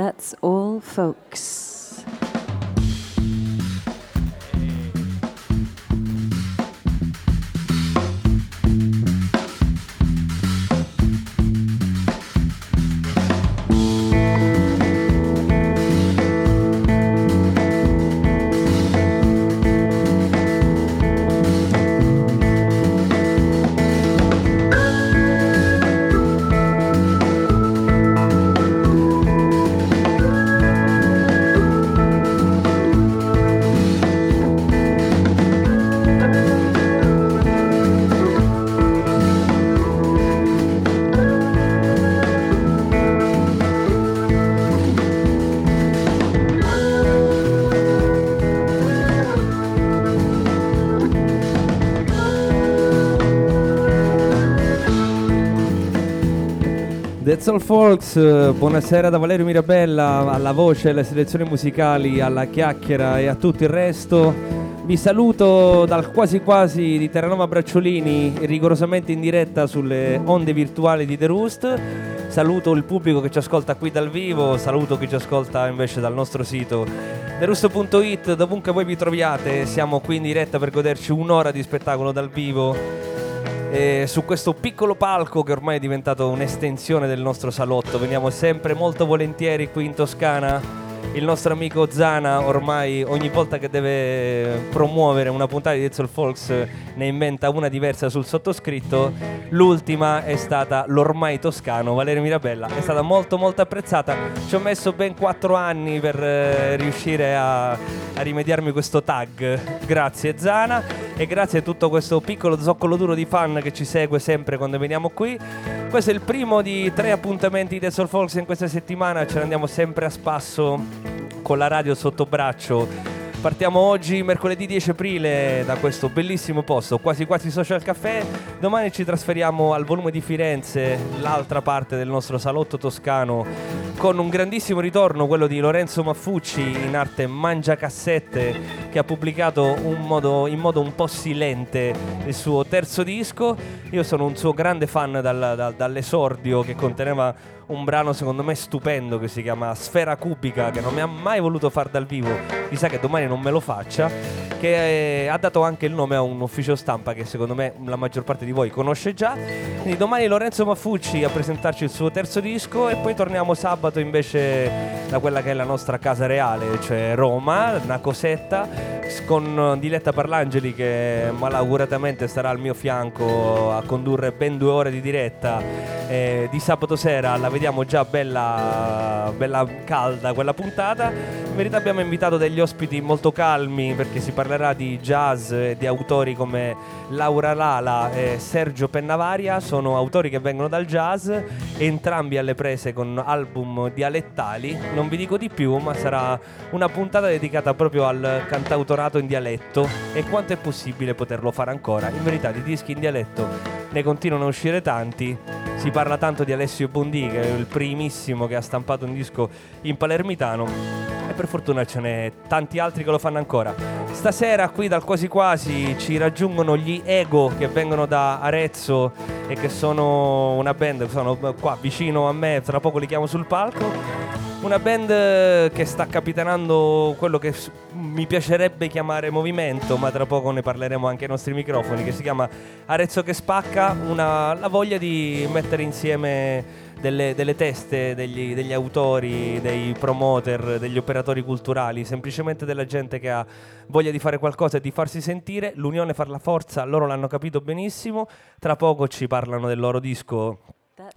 That's all, folks. All Folks, eh, buonasera da Valerio Mirabella, alla voce, alle selezioni musicali, alla chiacchiera e a tutto il resto. Vi saluto dal quasi quasi di Terranova Bracciolini, rigorosamente in diretta sulle onde virtuali di The Roost. Saluto il pubblico che ci ascolta qui dal vivo, saluto chi ci ascolta invece dal nostro sito theroost.it, dovunque voi vi troviate. Siamo qui in diretta per goderci un'ora di spettacolo dal vivo eh, su questo piccolo palco che ormai è diventato un'estensione del nostro salotto. Veniamo sempre molto volentieri qui in Toscana. Il nostro amico Zana ormai ogni volta che deve promuovere una puntata di Dead Folks ne inventa una diversa sul sottoscritto. L'ultima è stata l'ormai toscano Valerio Mirabella, è stata molto molto apprezzata. Ci ho messo ben quattro anni per eh, riuscire a, a rimediarmi questo tag. Grazie Zana e grazie a tutto questo piccolo zoccolo duro di fan che ci segue sempre quando veniamo qui. Questo è il primo di tre appuntamenti di Soul Folks in questa settimana, ce ne andiamo sempre a spasso con la radio sotto braccio Partiamo oggi, mercoledì 10 aprile, da questo bellissimo posto, quasi quasi Social Café. Domani ci trasferiamo al volume di Firenze, l'altra parte del nostro salotto toscano, con un grandissimo ritorno, quello di Lorenzo Maffucci in arte Mangia Cassette, che ha pubblicato un modo, in modo un po' silente il suo terzo disco. Io sono un suo grande fan dal, dal, dall'esordio che conteneva un brano secondo me stupendo che si chiama Sfera Cubica che non mi ha mai voluto far dal vivo, chissà che domani non me lo faccia, che eh, ha dato anche il nome a un ufficio stampa che secondo me la maggior parte di voi conosce già. Quindi domani Lorenzo Maffucci a presentarci il suo terzo disco e poi torniamo sabato invece da quella che è la nostra casa reale, cioè Roma, una cosetta con Diletta Parlangeli che malauguratamente starà al mio fianco a condurre ben due ore di diretta eh, di sabato sera alla vediamo già bella, bella calda quella puntata. In verità abbiamo invitato degli ospiti molto calmi perché si parlerà di jazz e di autori come Laura Lala e Sergio Pennavaria. Sono autori che vengono dal jazz, entrambi alle prese con album dialettali. Non vi dico di più, ma sarà una puntata dedicata proprio al cantautorato in dialetto e quanto è possibile poterlo fare ancora. In verità di dischi in dialetto ne continuano a uscire tanti. Si parla tanto di Alessio Bondi, che il primissimo che ha stampato un disco in palermitano. E per fortuna ce n'è tanti altri che lo fanno ancora. Stasera qui dal quasi quasi ci raggiungono gli Ego che vengono da Arezzo e che sono una band, sono qua vicino a me, tra poco li chiamo sul palco una band che sta capitanando quello che mi piacerebbe chiamare movimento, ma tra poco ne parleremo anche ai nostri microfoni, che si chiama Arezzo che spacca, una, la voglia di mettere insieme delle, delle teste degli, degli, autori, dei promoter, degli operatori culturali, semplicemente della gente che ha voglia di fare qualcosa e di farsi sentire, l'unione fa la forza, loro l'hanno capito benissimo, tra poco ci parlano del loro disco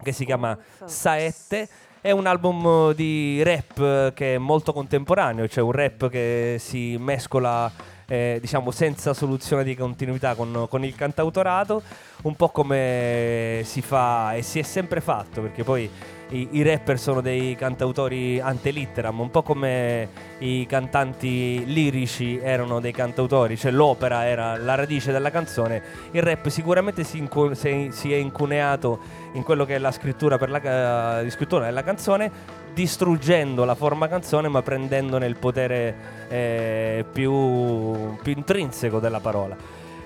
che si chiama Saette è un album eh, di rap eh, che è molto contemporaneo, cioè un rap che si mescola eh, diciamo senza soluzione di continuità con, con, il cantautorato, un po' come si fa e si è sempre fatto, perché poi i, i rapper sono dei cantautori ante litteram, un po' come i cantanti lirici erano dei cantautori, cioè l'opera era la radice della canzone, il rap sicuramente si, incu- si, si è incuneato in quello che è la scrittura, per la, uh, scrittura della canzone distruggendo la forma canzone ma prendendone il potere eh, più, più intrinseco della parola.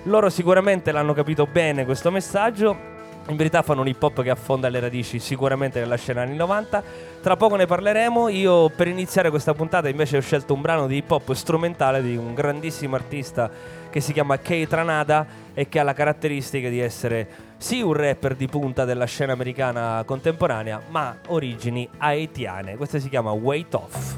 Loro sicuramente l'hanno capito bene questo messaggio In verità fanno un hip hop che affonda le radici sicuramente nella scena anni 90. Tra poco ne parleremo. Io per iniziare questa puntata invece ho scelto un brano di hip hop strumentale di un grandissimo artista che si chiama Kay Tranada e che ha la caratteristica di essere sì un rapper di punta della scena americana contemporanea, ma origini haitiane. Questa si chiama Wait Off.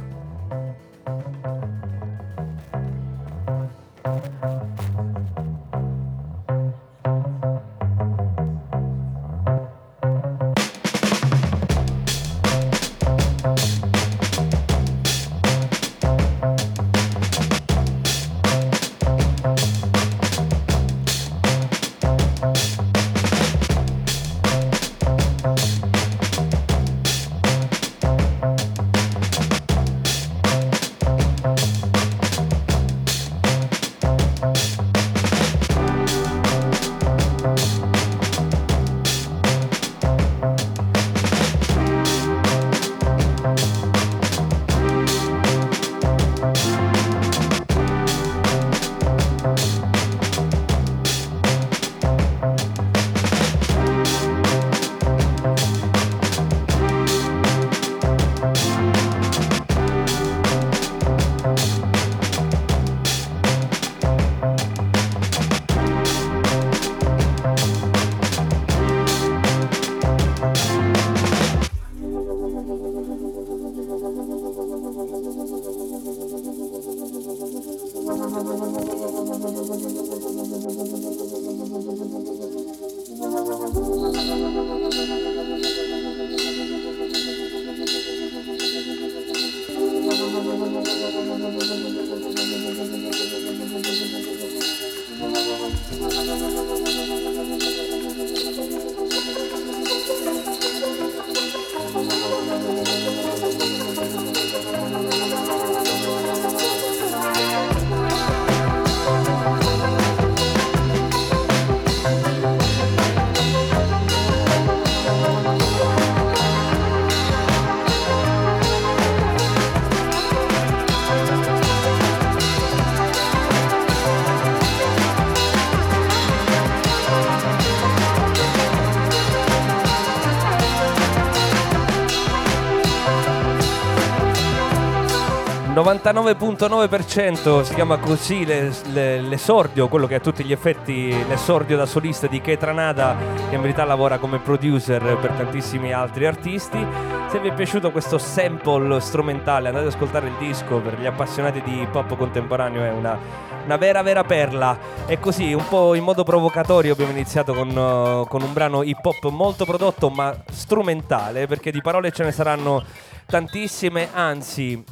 99.9% si chiama così le, le, l'esordio, quello che a tutti gli effetti l'esordio da solista di Ketranada, che in verità lavora come producer per tantissimi altri artisti. Se vi è piaciuto questo sample strumentale andate ad ascoltare il disco, per gli appassionati di pop contemporaneo è una, una vera vera perla. E così, un po' in modo provocatorio abbiamo iniziato con, con un brano hip hop molto prodotto ma strumentale, perché di parole ce ne saranno tantissime, anzi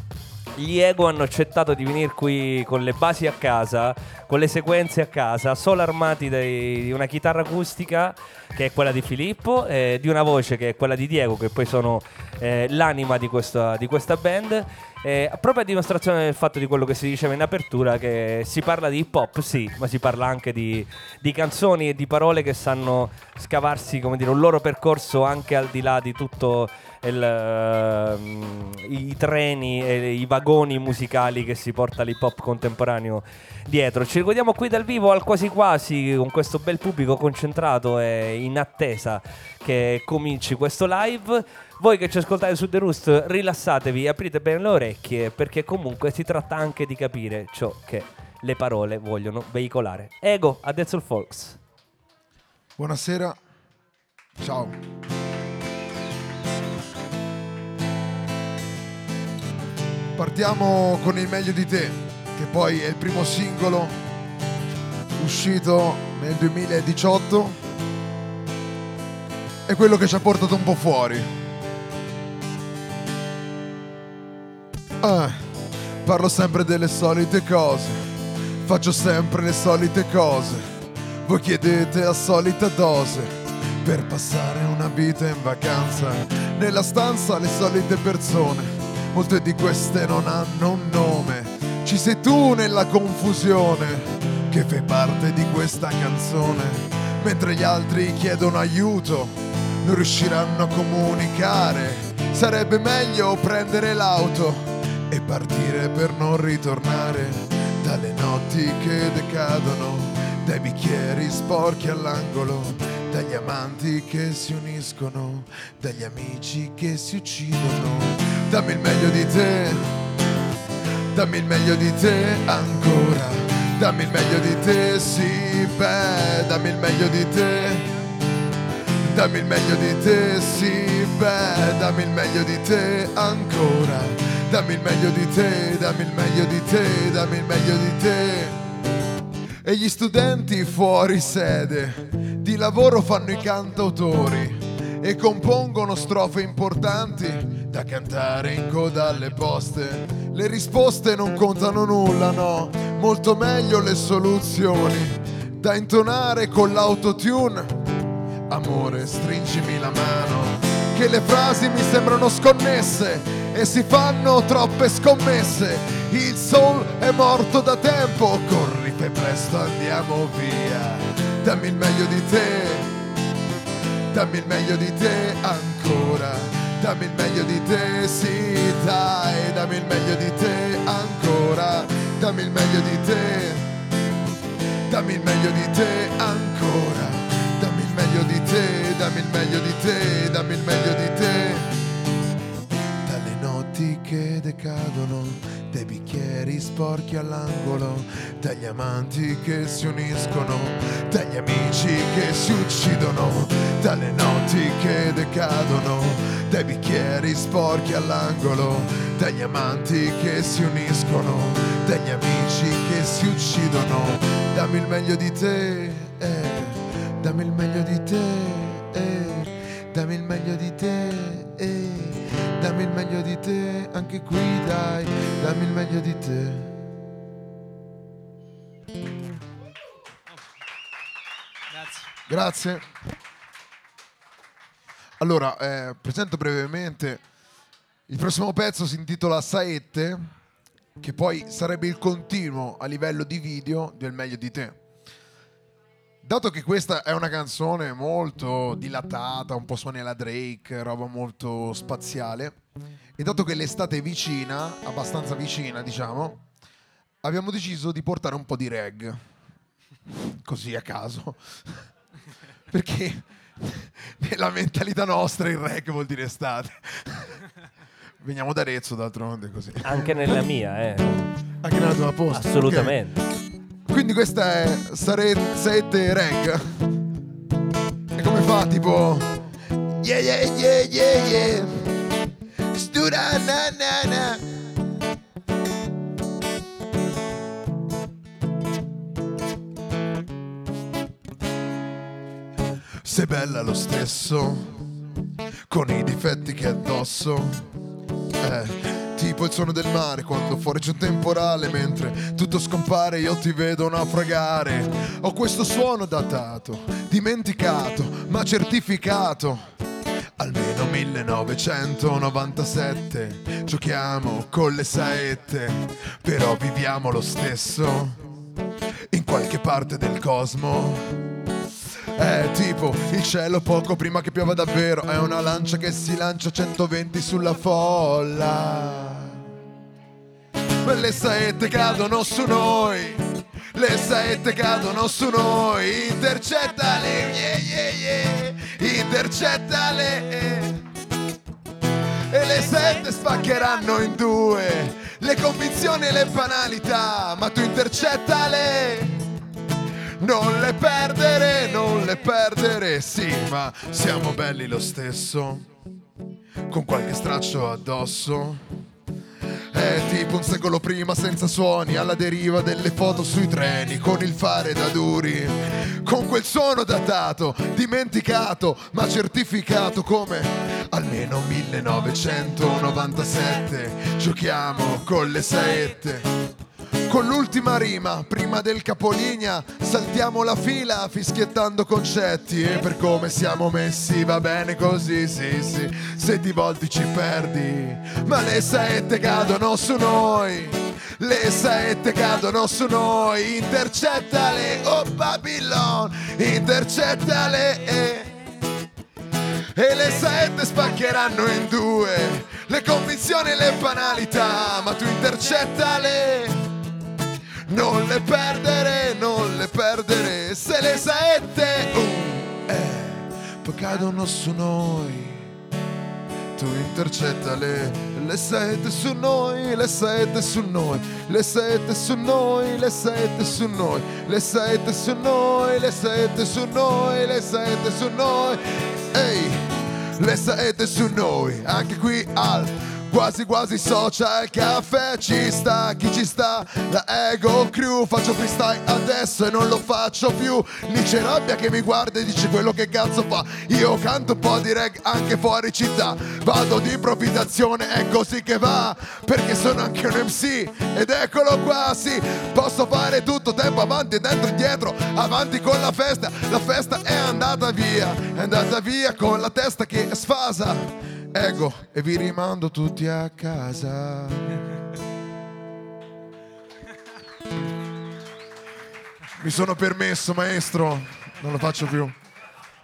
gli Ego hanno accettato di venire qui con le basi a casa, con le sequenze a casa, solo armati dei, di una chitarra acustica che è quella di Filippo, e di una voce che è quella di Diego, che poi sono eh, l'anima di questa, di questa band. Eh, proprio a dimostrazione del fatto di quello che si diceva in apertura, che si parla di hip hop, sì, ma si parla anche di, di canzoni e di parole che sanno scavarsi, dire, un loro percorso anche al di là di tutto il, uh, i treni e i vagoni musicali che si porta l'hip hop contemporaneo dietro. Ci riguardiamo qui dal vivo al quasi quasi con questo bel pubblico concentrato e in attesa che cominci questo live. Voi che ci ascoltate su The Roost, rilassatevi, aprite bene le orecchie perché comunque si tratta anche di capire ciò che le parole vogliono veicolare. Ego, a Dead Folks. Buonasera, ciao. Partiamo con il meglio di te, che poi è il primo singolo uscito nel 2018 è quello che ci ha portato un po' fuori. Ah, parlo sempre delle solite cose, faccio sempre le solite cose, voi chiedete la solita dose. Per passare una vita in vacanza, nella stanza le solite persone. Molte di queste non hanno un nome. Ci sei tu nella confusione che fai parte di questa canzone, mentre gli altri chiedono aiuto, non riusciranno a comunicare. Sarebbe meglio prendere l'auto e partire per non ritornare dalle notti che decadono, dai bicchieri sporchi all'angolo dagli amanti che si uniscono, dagli amici che si uccidono. Dammi il meglio di te, dammi il meglio di te ancora, dammi il meglio di te, sì, beh, dammi il meglio di te. Dammi il meglio di te, sì, beh, dammi il meglio di te ancora. Dammi il meglio di te, dammi il meglio di te, dammi il meglio di te. E gli studenti fuori sede di lavoro fanno i cantautori e compongono strofe importanti da cantare in coda alle poste. Le risposte non contano nulla, no, molto meglio le soluzioni da intonare con l'autotune. Amore, stringimi la mano, che le frasi mi sembrano sconnesse e si fanno troppe scommesse. Il soul è morto da tempo, corri fai presto, andiamo via. Dammi il meglio di te, dammi il meglio di te ancora. Dammi il meglio di te, sì dai, dammi il meglio di te ancora. Dammi il meglio di te, dammi il meglio di te ancora. Dammi il meglio di te, dammi il meglio di te, dammi il meglio di te notti che decadono, dai bicchieri sporchi all'angolo, dagli amanti che si uniscono, dagli amici che si uccidono, dalle notti che decadono, dai bicchieri sporchi all'angolo, dagli amanti che si uniscono, dagli amici che si uccidono. Dammi il meglio di te, eh, dammi il meglio di te, eh, dammi il meglio di te, eh, dammi il meglio di te, anche qui dai, dammi il meglio di te. Grazie. Allora, eh, presento brevemente. Il prossimo pezzo si intitola Saette, che poi sarebbe il continuo a livello di video del meglio di te. Dato che questa è una canzone molto dilatata, un po' suoni alla Drake, roba molto spaziale, e dato che l'estate è vicina, abbastanza vicina diciamo, abbiamo deciso di portare un po' di reg, così a caso, perché nella mentalità nostra il reg vuol dire estate. Veniamo da Arezzo d'altronde così. Anche nella mia, eh. Anche nella tua posta. Assolutamente. Ok. Quindi questa è Sare- Reg. E come fa tipo Yeah yeah yeah yeah yeah. Stura na na na. Sei bella lo stesso Con i difetti che addosso eh, tipo il suono del mare quando fuori c'è un temporale mentre tutto scompare io ti vedo naufragare. Ho questo suono datato, dimenticato, ma certificato. Almeno 1997 giochiamo con le saette, però viviamo lo stesso in qualche parte del cosmo. È tipo il cielo poco prima che piova davvero È una lancia che si lancia a 120 sulla folla Le saette cadono su noi Le saette cadono su noi Intercettale yeah, yeah, yeah. Intercettale e le sette spaccheranno in due le convinzioni e le banalità, ma tu intercettale. Non le perdere, non le perdere, sì, ma siamo belli lo stesso, con qualche straccio addosso. È tipo un secolo prima senza suoni, alla deriva delle foto sui treni, con il fare da duri, con quel suono datato, dimenticato, ma certificato come almeno 1997. Giochiamo con le saette. Con l'ultima rima, prima del capolinea, saltiamo la fila fischiettando concetti e per come siamo messi va bene così, sì sì, se ti volti ci perdi, ma le saette cadono su noi, le saette cadono su noi, intercettale, oh Babylon, intercettale. Eh. E le saette spaccheranno in due le convinzioni e le banalità, ma tu intercettale. Non le perdere, non le perdere, se le saette. Uh, eh. poi cadono su noi. Tu intercetta le, sette su noi, le sette su noi, le sette su noi, le sette su noi, le sette su noi, le sette su noi, le sette su noi. Ehi, le sette su noi, anche qui al Quasi quasi social caffè ci sta, chi ci sta? La Ego Crew Faccio freestyle adesso e non lo faccio più. Lì c'è rabbia che mi guarda e dice quello che cazzo fa. Io canto un po' di reg anche fuori città. Vado di improvvisazione, è così che va Perché sono anche un MC ed eccolo qua, sì. Posso fare tutto tempo avanti e dentro e indietro Avanti con la festa, la festa è andata via È andata via con la testa che sfasa ego e vi rimando tutti a casa. Mi sono permesso, maestro, non lo faccio più.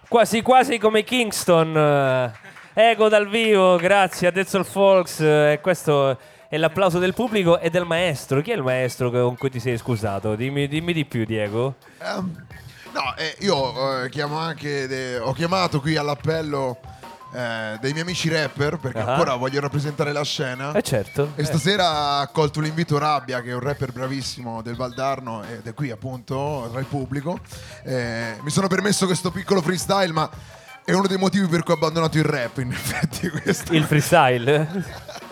Quasi quasi come Kingston. Ego dal vivo, grazie a Dezzol Folks. E questo è l'applauso del pubblico e del maestro. Chi è il maestro con cui ti sei scusato? Dimmi, dimmi di più, Diego. Um, no, eh, io eh, chiamo anche de- ho chiamato qui all'appello eh, dei miei amici rapper perché uh-huh. ancora voglio rappresentare la scena. Eh certo. E eh. stasera ha accolto l'invito Rabbia, che è un rapper bravissimo del Valdarno ed è qui appunto tra il pubblico. Eh, mi sono permesso questo piccolo freestyle, ma è uno dei motivi per cui ho abbandonato il rap, in effetti. Questo. Il freestyle?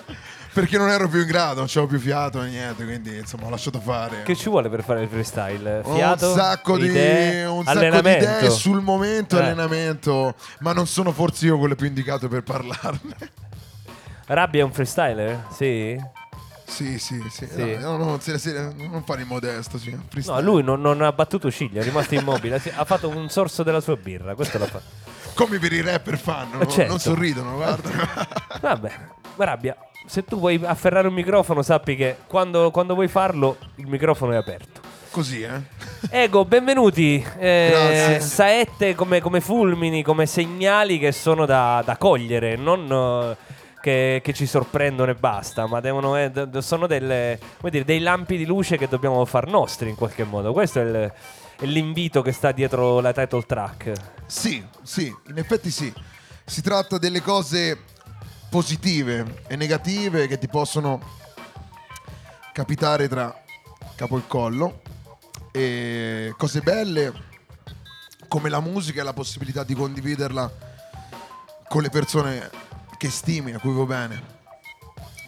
perché non ero più in grado, non c'avevo più fiato e niente, quindi insomma ho lasciato fare. Che ci vuole per fare il freestyle? Fiato, un sacco, idee, di, un sacco di idee sul momento, eh. allenamento, ma non sono forse io quello più indicato per parlarne. Rabbia è un freestyler? Sì. Sì, sì, sì. sì. No, no, no, non fare il modesto. Sì. No, lui non, non, ha battuto ciglia, è rimasto immobile. ha fatto un sorso della sua birra. Questo l'ha fatto. Come per i rapper fanno, eh, certo. non sorridono, guarda. Vabbè, rabbia se tu vuoi afferrare un microfono, sappi che quando, quando vuoi farlo, il microfono è aperto. Così, eh? Ego, benvenuti. Eh, saette come, come, fulmini, come segnali che sono da, da cogliere, non uh, che, che, ci sorprendono e basta, ma devono, eh, sono delle, dire, dei lampi di luce che dobbiamo far nostri in qualche modo. Questo è, il, è l'invito che sta dietro la title track. Sì, sì, in effetti sì. Si tratta delle cose positive e negative che ti possono capitare tra capo e collo e cose belle come la musica e la possibilità di condividerla con le persone che stimi, a cui va bene.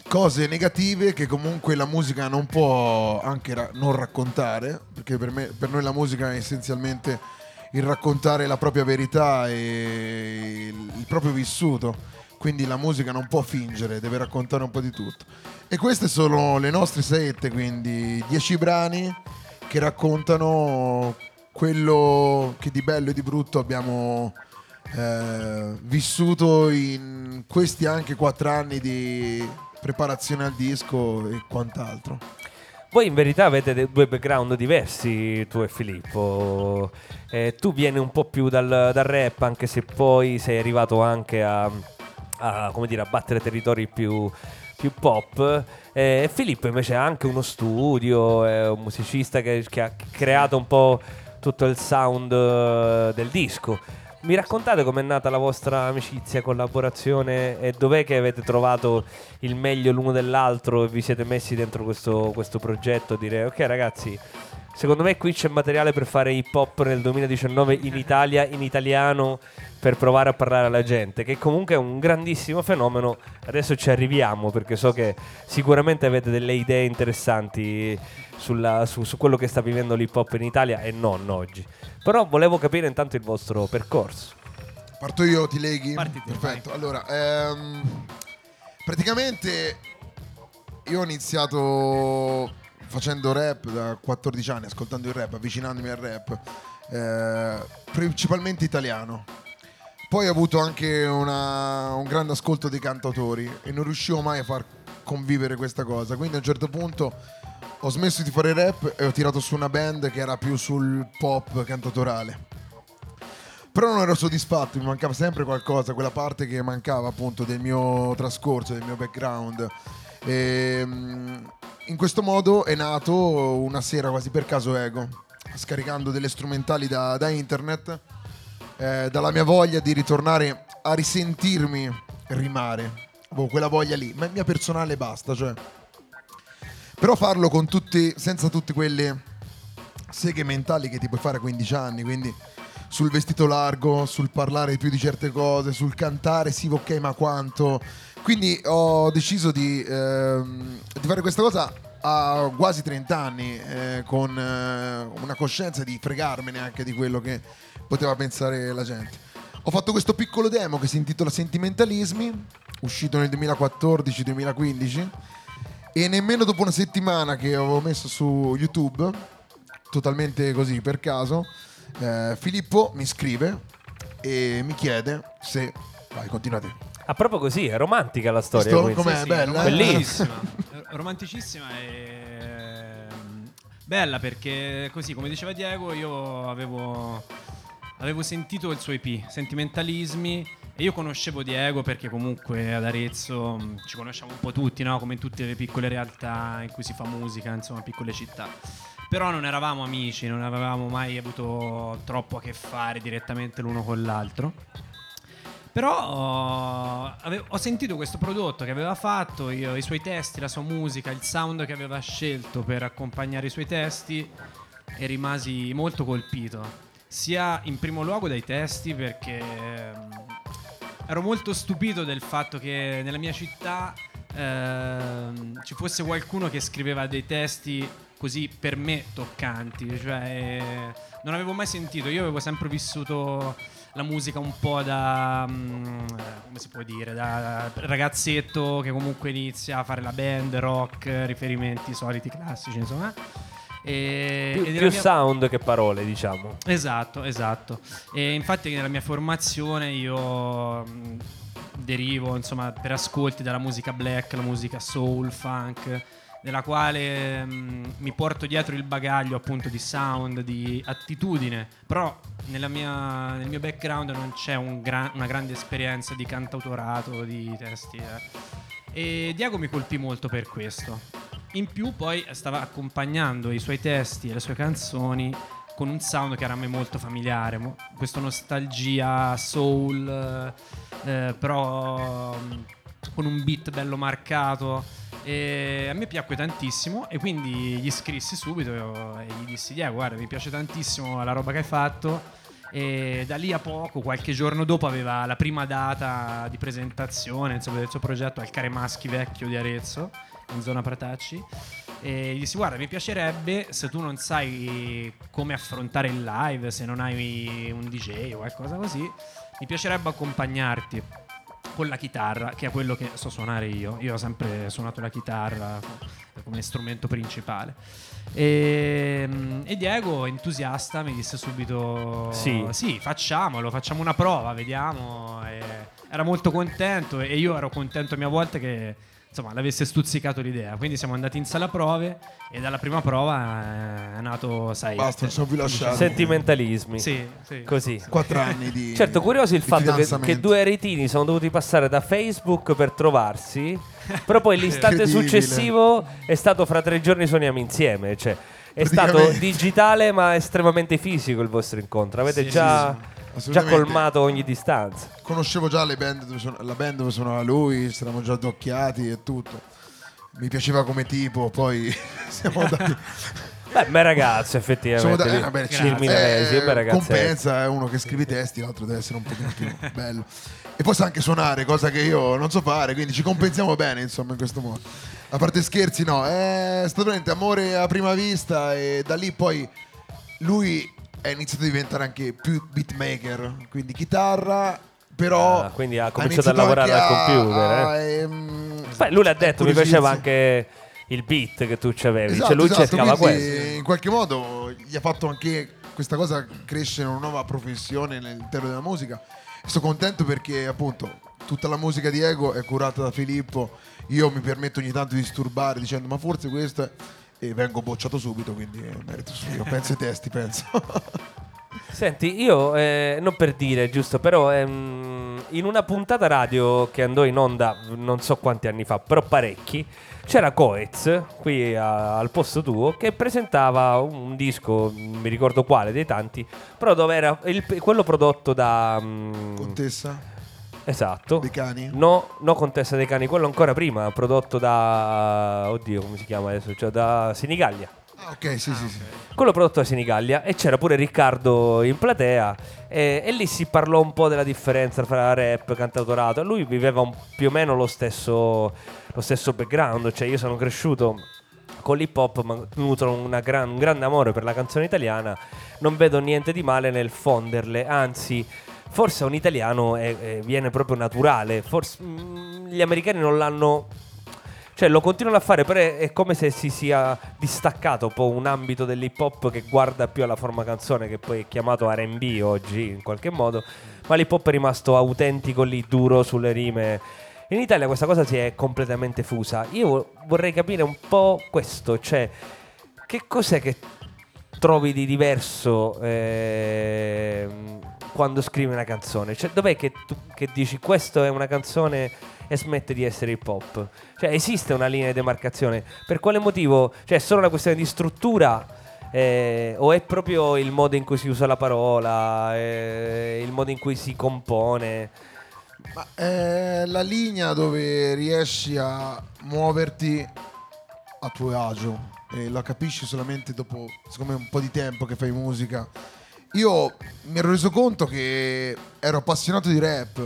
Cose negative che comunque la musica non può anche ra- non raccontare, perché per, me, per noi la musica è essenzialmente il raccontare la propria verità e il, il proprio vissuto quindi la musica non può fingere, deve raccontare un po' di tutto. E queste sono le nostre sette, quindi dieci brani che raccontano quello che di bello e di brutto abbiamo eh, vissuto in questi anche quattro anni di preparazione al disco e quant'altro. Voi in verità avete due background diversi, tu e Filippo. Eh, tu vieni un po' più dal, dal rap, anche se poi sei arrivato anche a a, come dire, a battere territori più, più pop. Eh, Filippo invece ha anche uno studio, è un musicista che, che ha creato un po' tutto il sound uh, del disco. Mi raccontate com'è nata la vostra amicizia, collaborazione e dov'è che avete trovato il meglio l'uno dell'altro e vi siete messi dentro questo, questo progetto? Dire ok ragazzi, secondo me qui c'è materiale per fare hip hop nel 2019 in Italia, in italiano, per provare a parlare alla gente, che comunque è un grandissimo fenomeno. Adesso ci arriviamo perché so che sicuramente avete delle idee interessanti sulla, su, su, quello che sta vivendo l'hip hop in Italia e non oggi. Però volevo capire intanto il vostro percorso. Parto io, ti leghi? Parti Perfetto. Vai. Allora, ehm, praticamente io ho iniziato facendo rap da 14 anni, ascoltando il rap, avvicinandomi al rap, eh, principalmente italiano poi ho avuto anche una, un grande ascolto dei cantautori e non riuscivo mai a far convivere questa cosa. Quindi a un certo punto ho smesso di fare rap e ho tirato su una band che era più sul pop cantautorale. Però non ero soddisfatto, mi mancava sempre qualcosa, quella parte che mancava appunto del mio trascorso, del mio background. E, mm, in questo modo è nato una sera quasi per caso Ego, scaricando delle strumentali da, da internet eh, dalla mia voglia di ritornare a risentirmi rimare. Boh, quella voglia lì, ma è mia personale basta, cioè. Però farlo tutti, senza tutte quelle seghe mentali che ti puoi fare a 15 anni, quindi sul vestito largo, sul parlare più di certe cose, sul cantare, sì, ok, ma quanto. Quindi ho deciso di, ehm, di fare questa cosa a quasi 30 anni, eh, con eh, una coscienza di fregarmene anche di quello che poteva pensare la gente. Ho fatto questo piccolo demo che si intitola Sentimentalismi, uscito nel 2014-2015 e nemmeno dopo una settimana che avevo messo su YouTube, totalmente così per caso, eh, Filippo mi scrive e mi chiede se... Vai, continuate. Ah, proprio così, è romantica la storia. Sto- com'è? Sì, bella? romanticissima. romanticissima e bella perché così come diceva Diego io avevo, avevo sentito il suo EP Sentimentalismi e io conoscevo Diego perché comunque ad Arezzo mh, ci conosciamo un po' tutti no? come in tutte le piccole realtà in cui si fa musica insomma piccole città però non eravamo amici non avevamo mai avuto troppo a che fare direttamente l'uno con l'altro però ave- ho sentito questo prodotto che aveva fatto, io- i suoi testi, la sua musica, il sound che aveva scelto per accompagnare i suoi testi e rimasi molto colpito. Sia in primo luogo dai testi perché ehm, ero molto stupito del fatto che nella mia città ehm, ci fosse qualcuno che scriveva dei testi così per me toccanti, cioè non avevo mai sentito, io avevo sempre vissuto la musica un po' da mm, come si può dire, da ragazzetto che comunque inizia a fare la band, rock, riferimenti soliti classici, insomma. E, Più, più mia- sound che parole, diciamo. Esatto, esatto. E infatti nella mia formazione io mh, derivo, insomma, per ascolti dalla musica black, la musica soul, funk, nella quale mh, mi porto dietro il bagaglio appunto di sound, di attitudine, però mia- nel mio background non c'è un gra- una grande esperienza di cantautorato, di testi. eh. E Diego mi colpì molto per questo. In più poi stava accompagnando i suoi testi e le sue canzoni con un sound che era a me molto familiare, questa nostalgia soul, eh, però mm, con un beat bello marcato. E a me piacque tantissimo e quindi gli scrissi subito e gli dissi Diego guarda mi piace tantissimo la roba che hai fatto e da lì a poco, qualche giorno dopo, aveva la prima data di presentazione insomma, del suo progetto al Care Maschi Vecchio di Arezzo, in zona Pratacci. E gli dissi: Guarda, mi piacerebbe se tu non sai come affrontare il live, se non hai un DJ o qualcosa così, mi piacerebbe accompagnarti con la chitarra, che è quello che so suonare io. Io ho sempre suonato la chitarra come strumento principale. E, e Diego, entusiasta, mi disse subito: Sì. facciamolo, facciamo una prova, vediamo. E era molto contento e io ero contento a mia volta che insomma l'avesse stuzzicato l'idea. Quindi siamo andati in sala prove e dalla prima prova è nato, sai, Basta, non più lasciati. Sentimentalismi. Sì, sì. Così. Quattro anni di. Certo, curioso il di fatto che, fidanzamento. che due aretini sono dovuti passare da Facebook per trovarsi, però poi l'istante Incredibile. successivo è stato fra tre giorni suoniamo insieme, cioè è stato Praticamente. digitale ma estremamente fisico il vostro incontro, avete Sì, già, sì, già colmato ogni distanza. Conoscevo già le band dove suona- la band dove suonava lui, ci eravamo già addocchiati e tutto. Mi piaceva come tipo, poi siamo andati. Beh, bel ragazzo effettivamente. lì. eh, vabbè, Il. Milanesi, Eh, bel compensa, è uno che scrive i testi, l'altro deve essere un pochino più bello. E poi sa anche suonare, cosa che io non so fare, quindi ci compensiamo bene, insomma, in questo modo. A parte scherzi, no, è stato veramente amore a prima vista e da lì poi lui è iniziato a diventare anche più beatmaker, quindi chitarra, però Ah, quindi ha cominciato a lavorare al a- computer, eh. a, ehm, Beh, lui l'ha detto, mi piaceva anche il beat che tu c'avevi, Esatto, cioè lui esatto, cercava questo. In qualche modo gli ha fatto anche questa cosa crescere una nuova professione all'interno della musica. Sono contento perché appunto tutta la musica di Ego è curata da Filippo. Io mi permetto ogni tanto di disturbare dicendo ma forse questo è... E vengo bocciato subito, quindi merito suo. Penso ai testi, penso. Senti, io eh, non per dire, giusto, però ehm, in una puntata radio che andò in onda non so quanti anni fa, però parecchi, c'era Coez, qui a- al posto tuo, che presentava un disco, non mi ricordo quale dei tanti, però dove era il- quello prodotto da... mm, Contessa esatto. dei cani. No, no Contessa dei Cani, quello ancora prima, prodotto da... Oddio, come si chiama adesso? Cioè da Senigallia. Ah, ok, sì, sì, sì. Quello prodotto da Senigallia e c'era pure Riccardo in platea e, e lì si parlò un po' della differenza tra rap e cantautorato. Lui viveva un- più o meno lo stesso, lo stesso background, cioè io sono cresciuto con l'hip hop ma nutro gran- un grande amore per la canzone italiana, non vedo niente di male nel fonderle, anzi forse un italiano è- è- viene proprio naturale, forse mm, gli americani non l'hanno cioè lo continuano a fare, però è, è come se si sia distaccato un po' un ambito dell'hip hop che guarda più alla forma canzone, che poi è chiamato RB oggi in qualche modo, ma l'hip hop è rimasto autentico lì, duro sulle rime. In Italia questa cosa si è completamente fusa. Io vo- vorrei capire un po' questo, cioè che cos'è che trovi di diverso ehm, quando scrivi una canzone? Cioè, dov'è che, tu, che dici questa è una canzone e smette di essere hip hop? Cioè, esiste una linea di demarcazione? Per quale motivo? Cioè, è solo una questione di struttura? eh, o è proprio il modo in cui si usa la parola, eh, il modo in cui si compone? Ma è la linea dove riesci a muoverti a tuo agio e la capisci solamente dopo, secondo me, un po' di tempo che fai musica. Io mi ero reso conto che ero appassionato di rap,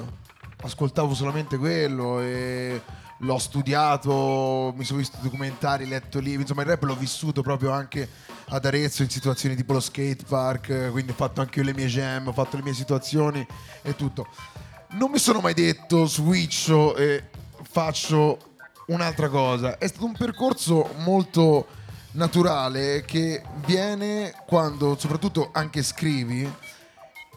ascoltavo solamente quello e l'ho studiato, mi sono visto documentari, letto libri, insomma il rap l'ho vissuto proprio anche ad Arezzo in situazioni tipo lo skate park, quindi ho fatto anche io le mie jam, ho fatto le mie situazioni e tutto. Non mi sono mai detto switcho e faccio un'altra cosa. È stato un percorso molto naturale che viene quando soprattutto anche scrivi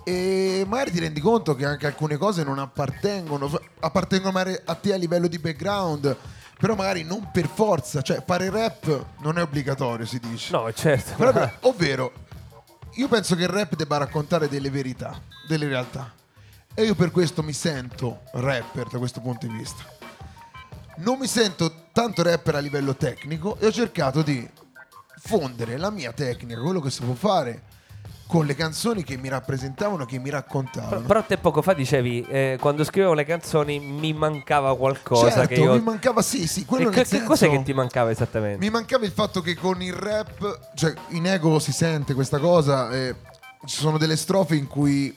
e magari ti rendi conto che anche alcune cose non appartengono, appartengono magari a te a livello di background, però magari non per forza, cioè fare rap non è obbligatorio, si dice. No, certo. Però, però, ovvero, io penso che il rap debba raccontare delle verità, delle realtà. E io per questo mi sento rapper da questo punto di vista. Non mi sento tanto rapper a livello tecnico e ho cercato di fondere la mia tecnica, quello che si può fare con le canzoni che mi rappresentavano, che mi raccontavano. però te poco fa dicevi, eh, quando scrivevo le canzoni mi mancava qualcosa certo, che io... mi mancava sì, sì, quello che, che cos'è che ti mancava esattamente? Mi mancava il fatto che con il rap, cioè in ego si sente questa cosa, eh, ci sono delle strofe in cui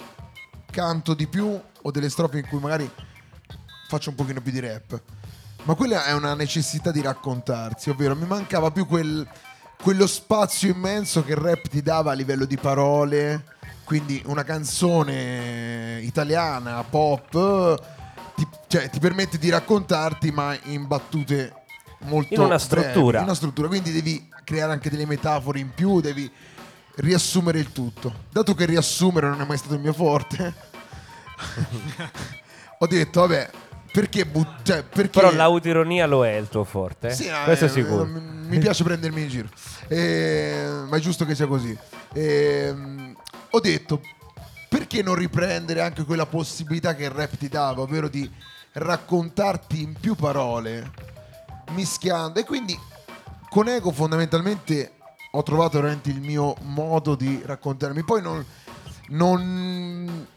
canto di più o delle strofe in cui magari faccio un pochino più di rap. Ma quella è una necessità di raccontarsi, ovvero mi mancava più quel- quello spazio immenso che il rap ti dava a livello di parole, quindi una canzone italiana, pop, ti, cioè, ti permette di raccontarti ma in battute molto In una brevi, struttura. in una struttura, quindi devi creare anche delle metafore in più, devi riassumere il tutto. Dato che riassumere non è mai stato il mio forte, ho detto, vabbè, perché, but- cioè, perché Però l'autironia lo è il tuo forte. eh? sì, no, Questo è eh, sicuro. eh, Mi piace prendermi in giro, Eh, ma è giusto che sia così. Ehm, ho detto, perché non riprendere anche quella possibilità che il rap ti dava, ovvero di raccontarti in più parole, mischiando. E quindi con Ego fondamentalmente ho trovato veramente il mio modo di raccontarmi. Poi non, non,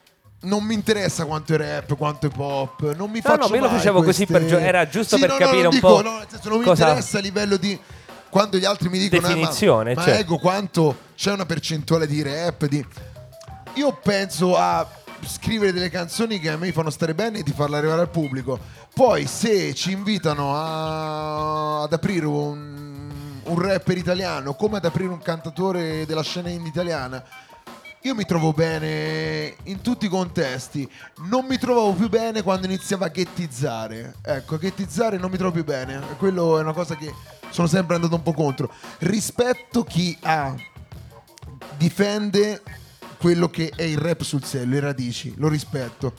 non mi interessa quanto è rap, quanto è pop. Non mi No, no, faccio io lo facevo così queste- per gio- era giusto Sì, per no, no, capire non un dico- po' no, nel senso, non mi cosa- interessa a livello di quando gli altri mi dicono "Eh, ma- Definizione, ma, cioè. ego quanto c'è una percentuale di rap di io penso a scrivere delle canzoni che a me fanno stare bene e di farle arrivare al pubblico. Poi se ci invitano a- ad aprire un, un rapper italiano, come ad aprire un cantatore della scena indie italiana, io mi trovo bene in tutti i contesti. Non mi trovavo più bene quando iniziava a ghettizzare. Ecco, ghettizzare non mi trovo più bene. Quello è una cosa che sono sempre andato un po' contro. Rispetto chi ha difende quello che è il rap sul serio, le radici, lo rispetto.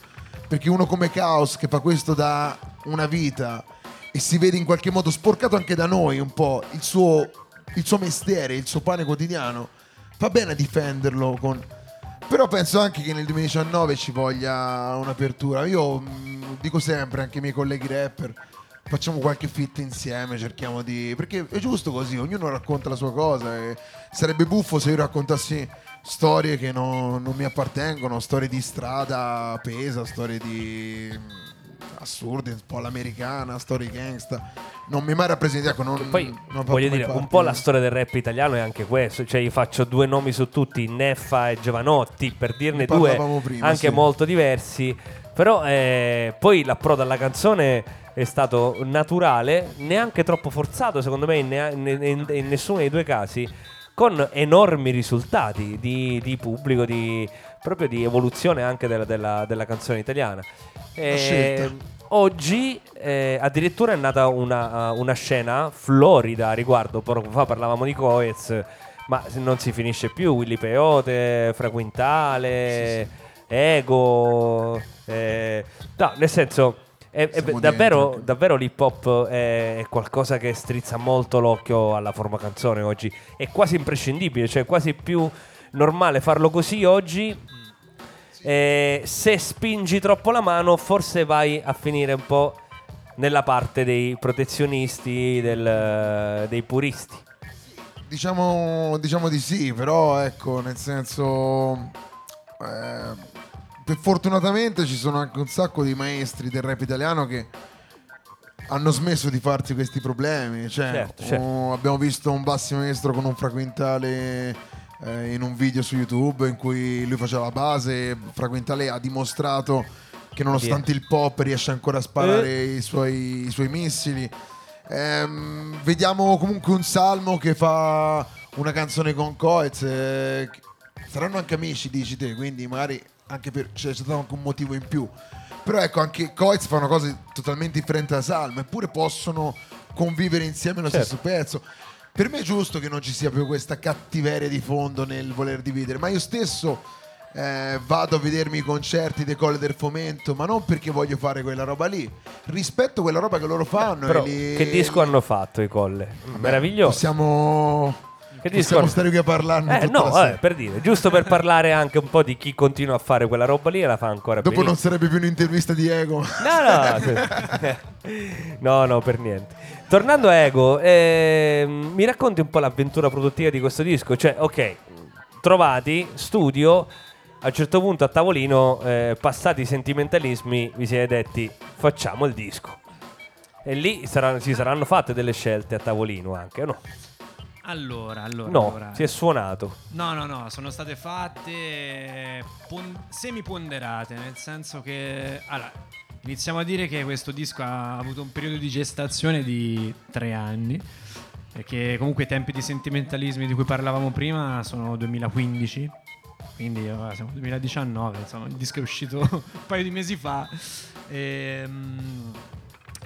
Perché uno come Chaos che fa questo da una vita e si vede in qualche modo sporcato anche da noi un po' il suo, il suo mestiere, il suo pane quotidiano, fa bene a difenderlo con... Però penso anche che nel 2019 ci voglia un'apertura. Io mh, dico sempre, anche ai miei colleghi rapper, facciamo qualche fit insieme, cerchiamo di... perché è giusto così, ognuno racconta la sua cosa e sarebbe buffo se io raccontassi storie che non, non mi appartengono, storie di strada pesa, storie di assurde, un po' all'americana, storie gangsta. Non mi mai rappresenta, ecco, non, Che poi non voglio dire, un parte po' di- la storia del rap italiano è anche questo, cioè io faccio due nomi su tutti, Neffa e Giovanotti, per dirne Ne due prima, anche sì. molto diversi, però eh, poi l'approdo alla canzone è stato naturale, neanche troppo forzato secondo me in, in- in- in nessuno dei due casi, con enormi risultati di, di pubblico, di, proprio di evoluzione anche della, della- della canzone italiana. E scelta. oggi eh, addirittura è nata una, uh, una scena florida a riguardo, poco fa parlavamo di Coez, ma non si finisce più, Willy Peote, Fraquintale, Ego, eh, no, nel senso... è- è- davvero, davvero l'hip hop è qualcosa che strizza molto l'occhio alla forma canzone oggi. È quasi imprescindibile, cioè quasi più normale farlo così oggi. Eh, se spingi troppo la mano, forse vai a finire un po' nella parte dei protezionisti, del- dei puristi. Diciamo, diciamo di sì, però ecco, nel senso... eh, per- fortunatamente ci sono anche un sacco di maestri del rap italiano che hanno smesso di farsi questi problemi. Cioè, Certo, certo. abbiamo visto un bassi maestro con un fraquintale eh, in un video su YouTube in cui lui faceva la base. Fraquintale ha dimostrato che nonostante il pop riesce ancora a sparare Eh. i, suoi, i suoi missili. Ehm, vediamo comunque un salmo che fa una canzone con Coez. eh, saranno anche amici, dici te, quindi magari anche per, c'è stato anche un motivo in più. Però ecco, anche Coez fanno cose totalmente differenti da Salmo, eppure possono convivere insieme nello Certo. stesso pezzo. Per me è giusto che non ci sia più questa cattiveria di fondo nel voler dividere, ma io stesso eh, vado a vedermi i concerti dei Colle del Fomento, ma non perché voglio fare quella roba lì. Rispetto quella roba che loro fanno. Però, li- che disco hanno fatto i colle? Meraviglioso. Possiamo, Che possiamo stare qui a parlarne Eh, no, vabbè, per dire, giusto per parlare anche un po' di chi continua a fare quella roba lì e la fa ancora Dopo non benissimo. sarebbe più un'intervista di Ego. No, no, no, no, per niente. Tornando a Ego, ehm, mi racconti un po' l'avventura produttiva di questo disco? Cioè, ok, trovati, studio, a un certo punto a tavolino, eh, passati i sentimentalismi, vi siete detti facciamo il disco. E lì saranno- si saranno fatte delle scelte a tavolino anche, o no? Allora, allora, No, allora. si è suonato. No, no, no, sono state fatte pon- semi-ponderate, nel senso che... Allora, iniziamo a dire che questo disco ha avuto un periodo di gestazione di tre anni, perché comunque i tempi di sentimentalismi di cui parlavamo prima sono 2015, quindi vabbè, siamo 2019, insomma, il disco è uscito un paio di mesi fa. Ehm,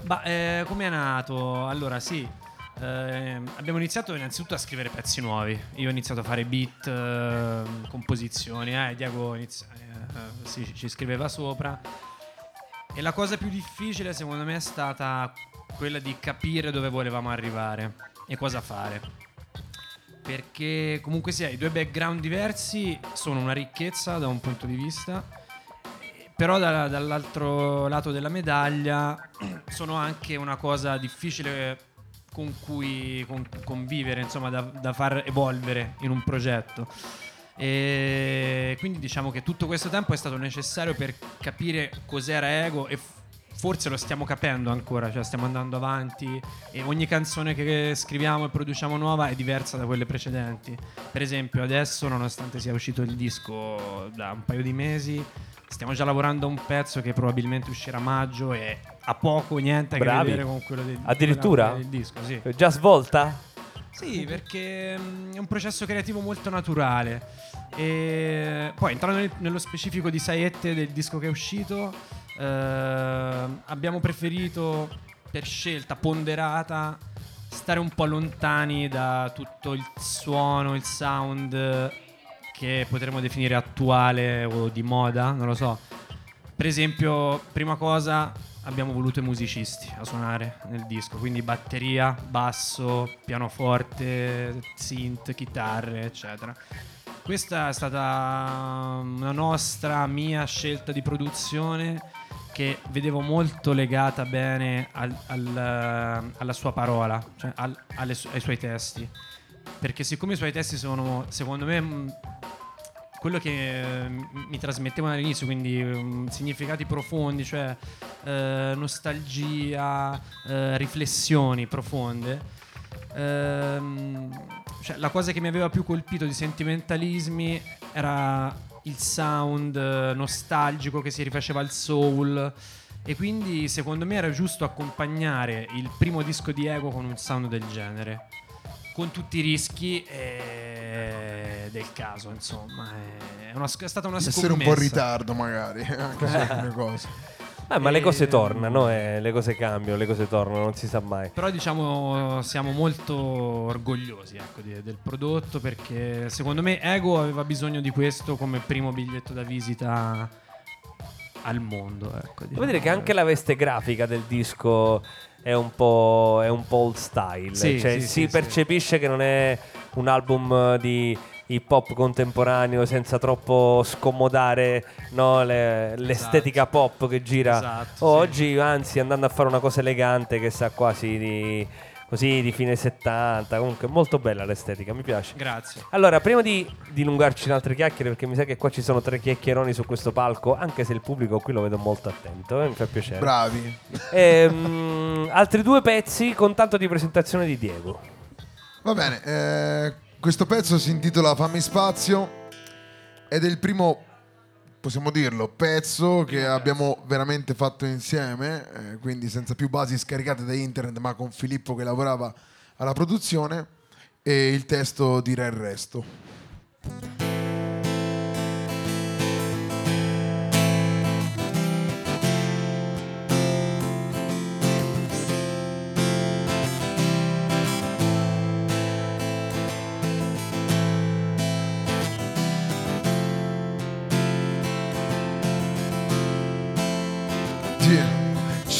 ma eh, come è nato? Allora, sì, ehm, abbiamo iniziato innanzitutto a scrivere pezzi nuovi. Io ho iniziato a fare beat, ehm, composizioni, eh, Diego inizia- eh, sì, ci scriveva sopra. E la cosa più difficile, secondo me, è stata quella di capire dove volevamo arrivare e cosa fare. Perché comunque sia, i due background diversi sono una ricchezza da un punto di vista, però da- dall'altro lato della medaglia sono anche una cosa difficile con cui con- convivere, insomma, da, da far evolvere in un progetto. E quindi diciamo che tutto questo tempo è stato necessario per capire cos'era Ego e forse lo stiamo capendo ancora, cioè stiamo andando avanti e ogni canzone che scriviamo e produciamo nuova è diversa da quelle precedenti. Per esempio adesso, nonostante sia uscito il disco da un paio di mesi, stiamo già lavorando a un pezzo che probabilmente uscirà a maggio e ha poco niente a che Bravi. vedere con quello del, Addirittura? del disco. Sì. Già svolta? Sì, perché mm, è un processo creativo molto naturale. E poi entrando nel- nello specifico di Saiette del disco che è uscito, ehm, abbiamo preferito per scelta ponderata stare un po' lontani da tutto il suono, il sound che potremmo definire attuale o di moda, non lo so. Per esempio, prima cosa abbiamo voluto i musicisti a suonare nel disco, quindi batteria, basso, pianoforte, synth, chitarre, eccetera. Questa è stata una nostra, mia scelta di produzione che vedevo molto legata bene al- al- alla sua parola, cioè al- alle ai suoi testi. Perché siccome i suoi testi sono, secondo me, mh, quello che eh, m- mi trasmettevano all'inizio, quindi mh, significati profondi, cioè eh, nostalgia, eh, riflessioni profonde. Ehm, cioè, la cosa che mi aveva più colpito di sentimentalismi era il sound eh, nostalgico che si rifaceva al soul. E quindi secondo me era giusto accompagnare il primo disco di Ego con un sound del genere. Con tutti i rischi eh, del caso, insomma. È, una è stata una scommessa. essere un po' in ritardo, magari, anche su alcune cose. Eh, ma le cose Ehm. tornano, eh, le cose cambiano, le cose tornano, non si sa mai. Però diciamo siamo molto orgogliosi ecco, di- del prodotto perché secondo me Ego aveva bisogno di questo come primo biglietto da visita al mondo. Ecco, Devo dire che anche la veste grafica del disco è un po', è un po' old style. Sì, cioè, sì, si sì, percepisce che non è un album di hip hop contemporaneo senza troppo scomodare no, le- l'estetica pop che gira Esatto, Oh, sì. oggi. Anzi, andando a fare una cosa elegante che sa quasi di, così, di fine 70. Comunque, molto bella l'estetica, mi piace. Grazie. Allora, prima di dilungarci in altre chiacchiere, perché mi sa che qua ci sono tre chiacchieroni su questo palco, anche se il pubblico qui lo vedo molto attento, eh, mi fa piacere. Bravi. Ehm, altri due pezzi con tanto di presentazione di Diego. Va bene, eh, questo pezzo si intitola Fammi spazio ed è il primo, possiamo dirlo, pezzo che abbiamo veramente fatto insieme, eh, quindi senza più basi scaricate da internet, ma con Filippo che lavorava alla produzione e il testo dirà il resto.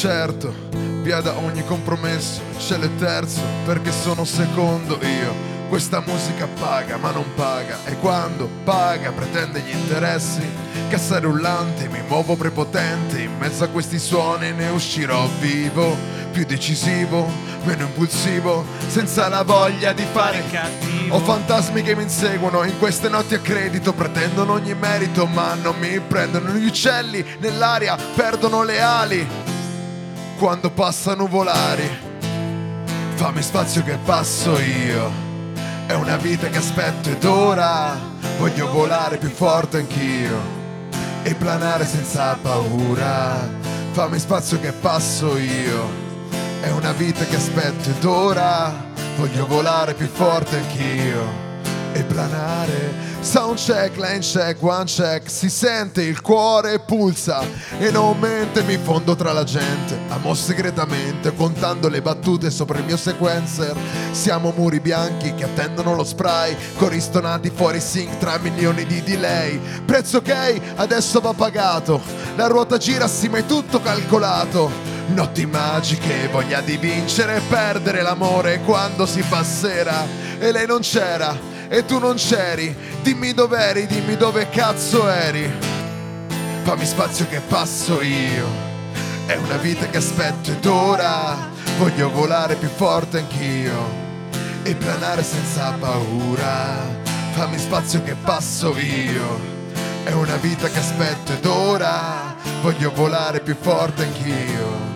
Certo, via da ogni compromesso, c'è il terzo, perché sono secondo io. Questa musica paga, ma non paga, e quando paga pretende gli interessi. Cassa rullante, mi muovo prepotente, in mezzo a questi suoni ne uscirò vivo, più decisivo, meno impulsivo, senza la voglia di fare cattivo. ho fantasmi che mi inseguono in queste notti a credito, pretendono ogni merito, ma non mi prendono gli uccelli nell'aria, perdono le ali quando passano nuvolari. Fammi spazio che passo io. È una vita che aspetto ed ora voglio volare più forte anch'io e planare senza paura. Fammi spazio che passo io. È una vita che aspetto ed ora voglio volare più forte anch'io e planare. Sound check, line check, one check, si sente il cuore pulsa e non mente mi fondo tra la gente. Amo segretamente contando le battute sopra il mio sequencer. Siamo muri bianchi che attendono lo spray, cori stonati fuori sync tra milioni di delay. Prezzo ok, adesso va pagato. La ruota gira sì ma è tutto calcolato. Notti magiche, voglia di vincere e perdere l'amore quando si fa sera e lei non c'era e tu non c'eri. Dimmi dov'eri, dimmi dove cazzo eri. Fammi spazio che passo io. È una vita che aspetto ed ora voglio volare più forte anch'io e planare senza paura. Fammi spazio che passo io. È una vita che aspetto ed ora voglio volare più forte anch'io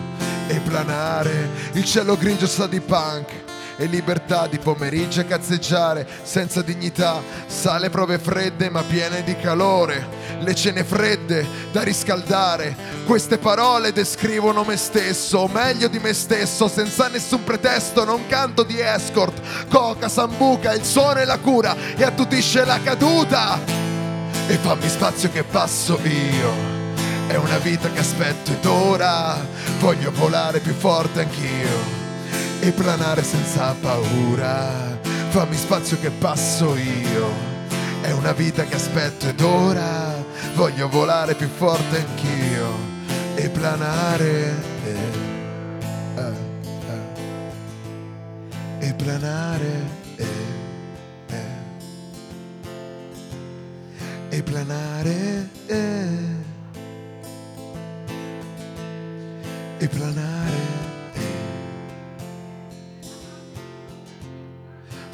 e planare. Il cielo grigio sa di punk e libertà di pomeriggio a cazzeggiare senza dignità. Sale prove fredde ma piene di calore. Le cene fredde da riscaldare. Queste parole descrivono me stesso, o meglio di me stesso, senza nessun pretesto. Non canto di escort, coca, sambuca, il suono e la cura e attutisce la caduta. E fammi spazio che passo io. È una vita che aspetto ed ora voglio volare più forte anch'io e planare senza paura. Fammi spazio che passo io. È una vita che aspetto ed ora voglio volare più forte anch'io e planare. eh, eh. E planare. eh, e planare. E planare.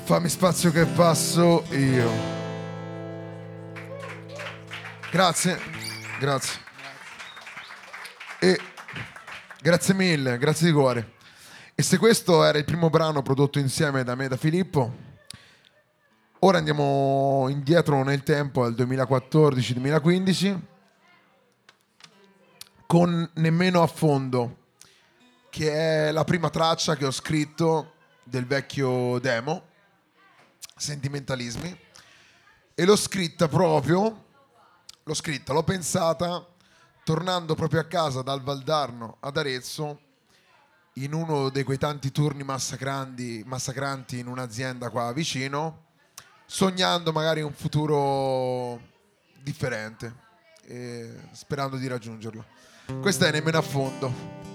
Fammi spazio che passo io. Grazie, grazie. E grazie mille, grazie di cuore. E se questo era il primo brano prodotto insieme da me e da Filippo, ora andiamo indietro nel tempo al 2014-2015 con Nemmeno a fondo, che è la prima traccia che ho scritto del vecchio demo, Sentimentalismi, e l'ho scritta proprio, l'ho scritta, l'ho pensata tornando proprio a casa dal Valdarno ad Arezzo in uno dei quei tanti turni massacranti, massacranti in un'azienda qua vicino, sognando magari un futuro differente e sperando di raggiungerlo. Questa è nemmeno a fondo.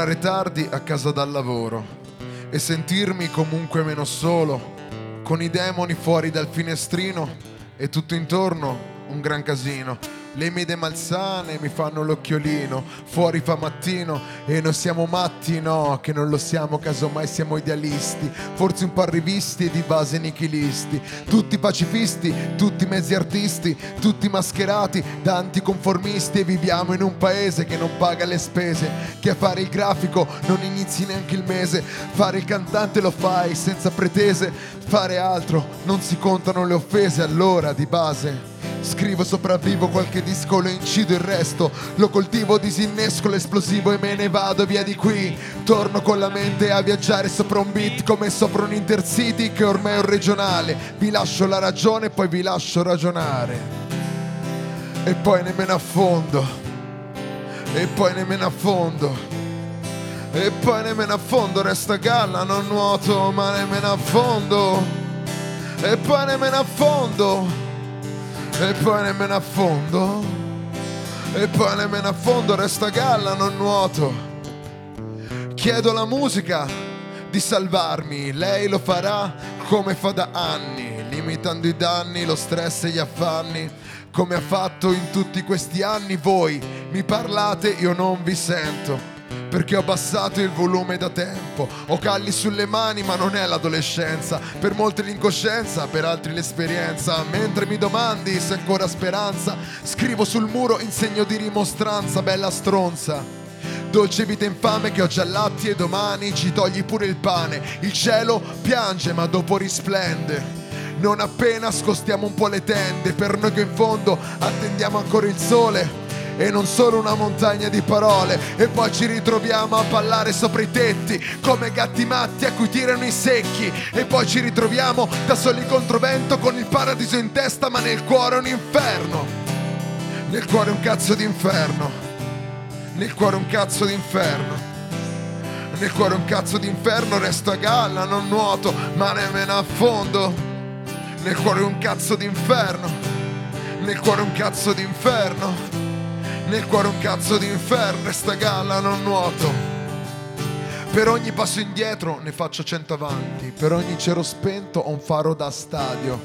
Tornare tardi a casa dal lavoro e sentirmi comunque meno solo, con i demoni fuori dal finestrino e tutto intorno un gran casino. Le mie malsane mi fanno l'occhiolino, fuori fa mattino e noi siamo matti, no, che non lo siamo, casomai siamo idealisti, forse un po' rivisti e di base nichilisti, tutti pacifisti, tutti mezzi artisti, tutti mascherati da anticonformisti e viviamo in un paese che non paga le spese, che a fare il grafico non inizi neanche il mese, fare il cantante lo fai senza pretese, fare altro non si contano le offese, allora di base Scrivo, sopravvivo, qualche disco lo incido il resto Lo coltivo, disinnesco l'esplosivo e me ne vado via di qui. Torno con la mente a viaggiare sopra un beat come sopra un intercity che ormai è un regionale. Vi lascio la ragione poi vi lascio ragionare. E poi nemmeno a fondo E poi nemmeno a fondo E poi nemmeno a fondo resta galla, non nuoto ma nemmeno a fondo E poi nemmeno a fondo e poi nemmeno a fondo, e poi nemmeno a fondo resta a galla, non nuoto. Chiedo alla musica di salvarmi, lei lo farà come fa da anni, limitando i danni, lo stress e gli affanni, come ha fatto in tutti questi anni voi. Mi parlate, io non vi sento perché ho abbassato il volume da tempo. Ho calli sulle mani, ma non è l'adolescenza. Per molti l'incoscienza, per altri l'esperienza. Mentre mi domandi se ancora speranza, scrivo sul muro in segno di rimostranza, bella stronza. Dolce vita infame che oggi allatti e domani ci togli pure il pane. Il cielo piange, ma dopo risplende. Non appena scostiamo un po' le tende, per noi che in fondo attendiamo ancora il sole e non solo una montagna di parole. E poi ci ritroviamo a ballare sopra i tetti come gatti matti a cui tirano i secchi. E poi ci ritroviamo da soli contro vento con il paradiso in testa ma nel cuore un inferno. Nel cuore un cazzo di inferno nel cuore un cazzo di inferno nel cuore un cazzo di inferno resto a galla non nuoto ma nemmeno a fondo. Nel cuore un cazzo di inferno nel cuore un cazzo di inferno nel cuore un cazzo di inferno e sta galla non nuoto. Per ogni passo indietro ne faccio cento avanti, per ogni cero spento ho un faro da stadio,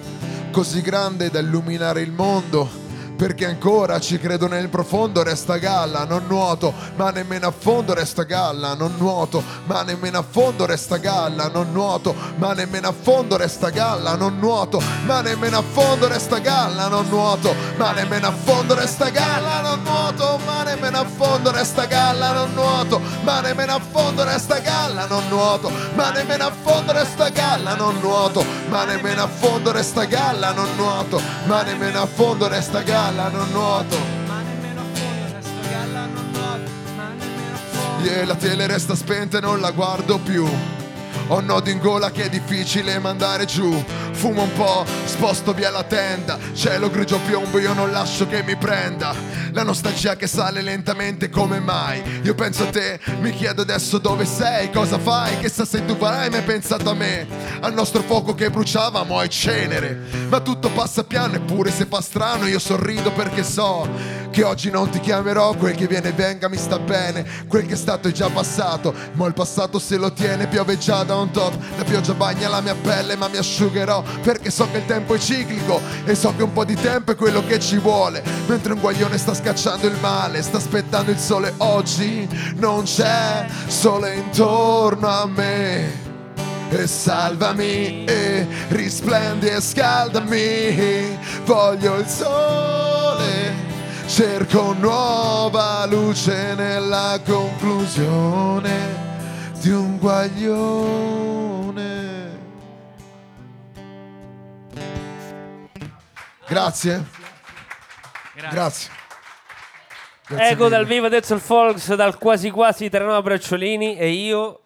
così grande da illuminare il mondo. Perché ancora ci credo nel profondo, resta galla, non nuoto, ma nemmeno a fondo resta galla, non nuoto, ma nemmeno a fondo resta galla, non nuoto, ma nemmeno a fondo resta galla, non nuoto, ma nemmeno a fondo resta galla, non nuoto, ma nemmeno a fondo resta galla, non nuoto, ma nemmeno a fondo resta galla, non nuoto, ma nemmeno a fondo resta galla, non nuoto, ma nemmeno a fondo resta galla, non nuoto, ma nemmeno a fondo resta galla, non nuoto, ma nemmeno a fondo resta a galla, non nuoto. Ma nemmeno a fondo resto galla, non nuoto, ma nemmeno a fondo. E la tele resta spenta e non la guardo più. Ho nodo in gola che è difficile mandare giù. fumo un po', sposto via la tenda, cielo grigio piombo, io non lascio che mi prenda. La nostalgia che sale lentamente come mai. Io penso a te, mi chiedo adesso dove sei, cosa fai, che sa se tu farai mai pensato a me, al nostro fuoco che bruciava, mo' è cenere. Ma tutto passa piano eppure se fa strano io sorrido perché so che oggi non ti chiamerò, quel che viene venga mi sta bene, quel che è stato è già passato, ma il passato se lo tiene piove già da un tot, la pioggia bagna la mia pelle ma mi asciugherò perché so che il tempo è ciclico e so che un po' di tempo è quello che ci vuole, mentre un guaglione sta scacciando il male, sta aspettando il sole oggi, non c'è sole intorno a me e salvami e risplendi e scaldami voglio il sole cerco nuova luce nella conclusione di un guaglione. Grazie. Grazie. Grazie. Ego mille. dal vivo Detzel Folks, dal quasi quasi Terranova Bracciolini e io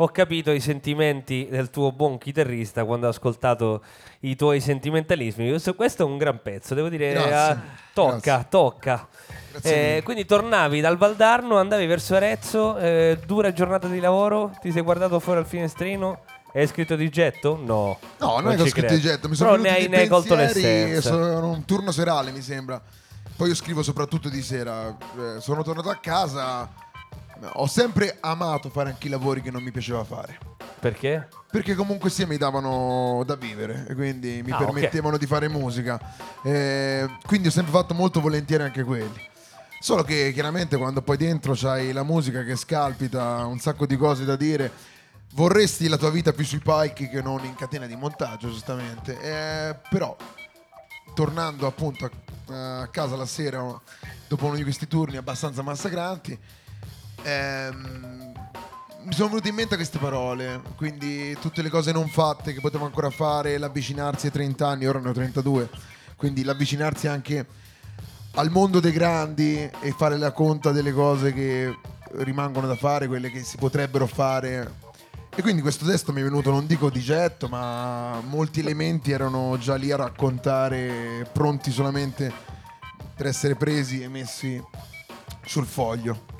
ho capito i sentimenti del tuo buon chitarrista quando ho ascoltato i tuoi sentimentalismi. Questo, è un gran pezzo, devo dire, Grazie. ah, tocca, Grazie. tocca. Grazie Eh, quindi tornavi dal Valdarno, andavi verso Arezzo, eh, dura giornata di lavoro, ti sei guardato fuori al finestrino hai scritto di getto? No. No, non, è che ho scritto credo. di getto, mi sono Però ne hai, ne hai colto l'essenza. Sono un turno serale, mi sembra. Poi io scrivo soprattutto di sera. Eh, sono tornato a casa. Ho sempre amato fare anche i lavori che non mi piaceva fare. Perché? Perché comunque sia mi davano da vivere e quindi mi Ah, permettevano di fare musica. Eh, quindi ho sempre fatto molto volentieri anche quelli. Solo che chiaramente quando poi dentro c'hai la musica che scalpita, un sacco di cose da dire, vorresti la tua vita più sui palchi che non in catena di montaggio, giustamente. Eh, però, tornando appunto a, a casa la sera, dopo uno di questi turni abbastanza massacranti, ehm, mi sono venute in mente queste parole, quindi tutte le cose non fatte che potevo ancora fare, l'avvicinarsi ai 30 anni, ora ne ho 32, quindi l'avvicinarsi anche al mondo dei grandi e fare la conta delle cose che rimangono da fare, quelle che si potrebbero fare. E quindi questo testo mi è venuto, non dico di getto, ma molti elementi erano già lì a raccontare, pronti solamente per essere presi e messi sul foglio.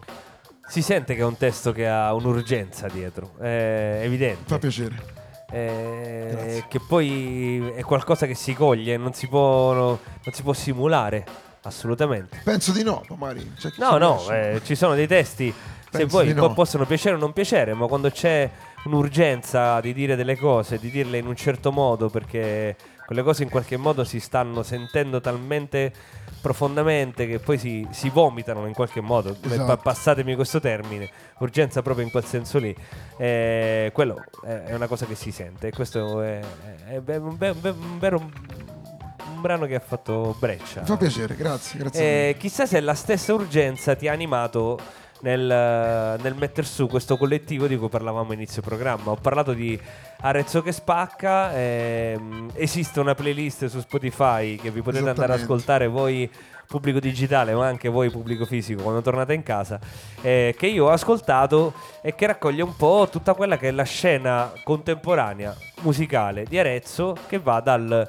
Si sente che è un testo che ha un'urgenza dietro, è evidente. Fa piacere. Eh, che poi è qualcosa che si coglie, non si può, no- non si può simulare assolutamente. Penso di no, magari. No, no, eh, ci sono dei testi, se Penso poi di no. po- possono piacere o non piacere, ma quando c'è un'urgenza di dire delle cose, di dirle in un certo modo, perché quelle cose in qualche modo si stanno sentendo talmente profondamente che poi si, si vomitano in qualche modo, Esatto. pa- passatemi questo termine, urgenza proprio in quel senso lì, Eh, quello è una cosa che si sente e questo è, è- è un, be- un vero un brano che ha fatto breccia. Mi fa piacere, grazie, grazie. Eh, chissà se la stessa urgenza ti ha animato nel, nel metter su questo collettivo di cui parlavamo inizio programma. Ho parlato di Arezzo che spacca, ehm, esiste una playlist su Spotify che vi potete andare ad ascoltare voi pubblico digitale ma anche voi pubblico fisico quando tornate in casa eh, che io ho ascoltato e che raccoglie un po' tutta quella che è la scena contemporanea musicale di Arezzo che va dal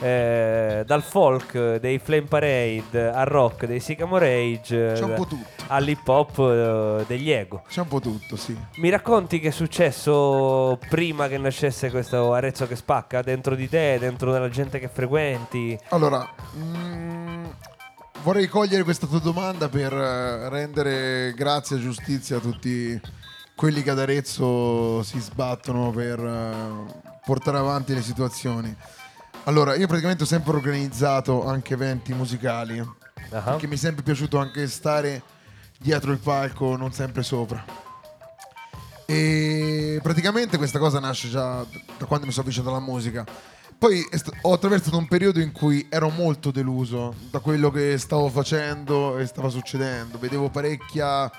eh, dal folk dei Flame Parade al rock dei Sycamore Age C'è un eh, po' tutto. all'hip hop eh, degli Ego. C'è un po' tutto, sì. Mi racconti che è successo prima che nascesse questo Arezzo che spacca dentro di te, dentro della gente che frequenti? Allora, mm, vorrei cogliere questa tua domanda per eh, rendere grazia e giustizia a tutti quelli che ad Arezzo si sbattono per eh, portare avanti le situazioni. Allora, io praticamente ho sempre organizzato anche eventi musicali, Ah, perché mi è sempre piaciuto anche stare dietro il palco, non sempre sopra. E praticamente questa cosa nasce già da quando mi sono avvicinato alla musica. Poi ho attraversato un periodo in cui ero molto deluso da quello che stavo facendo e stava succedendo. Vedevo parecchia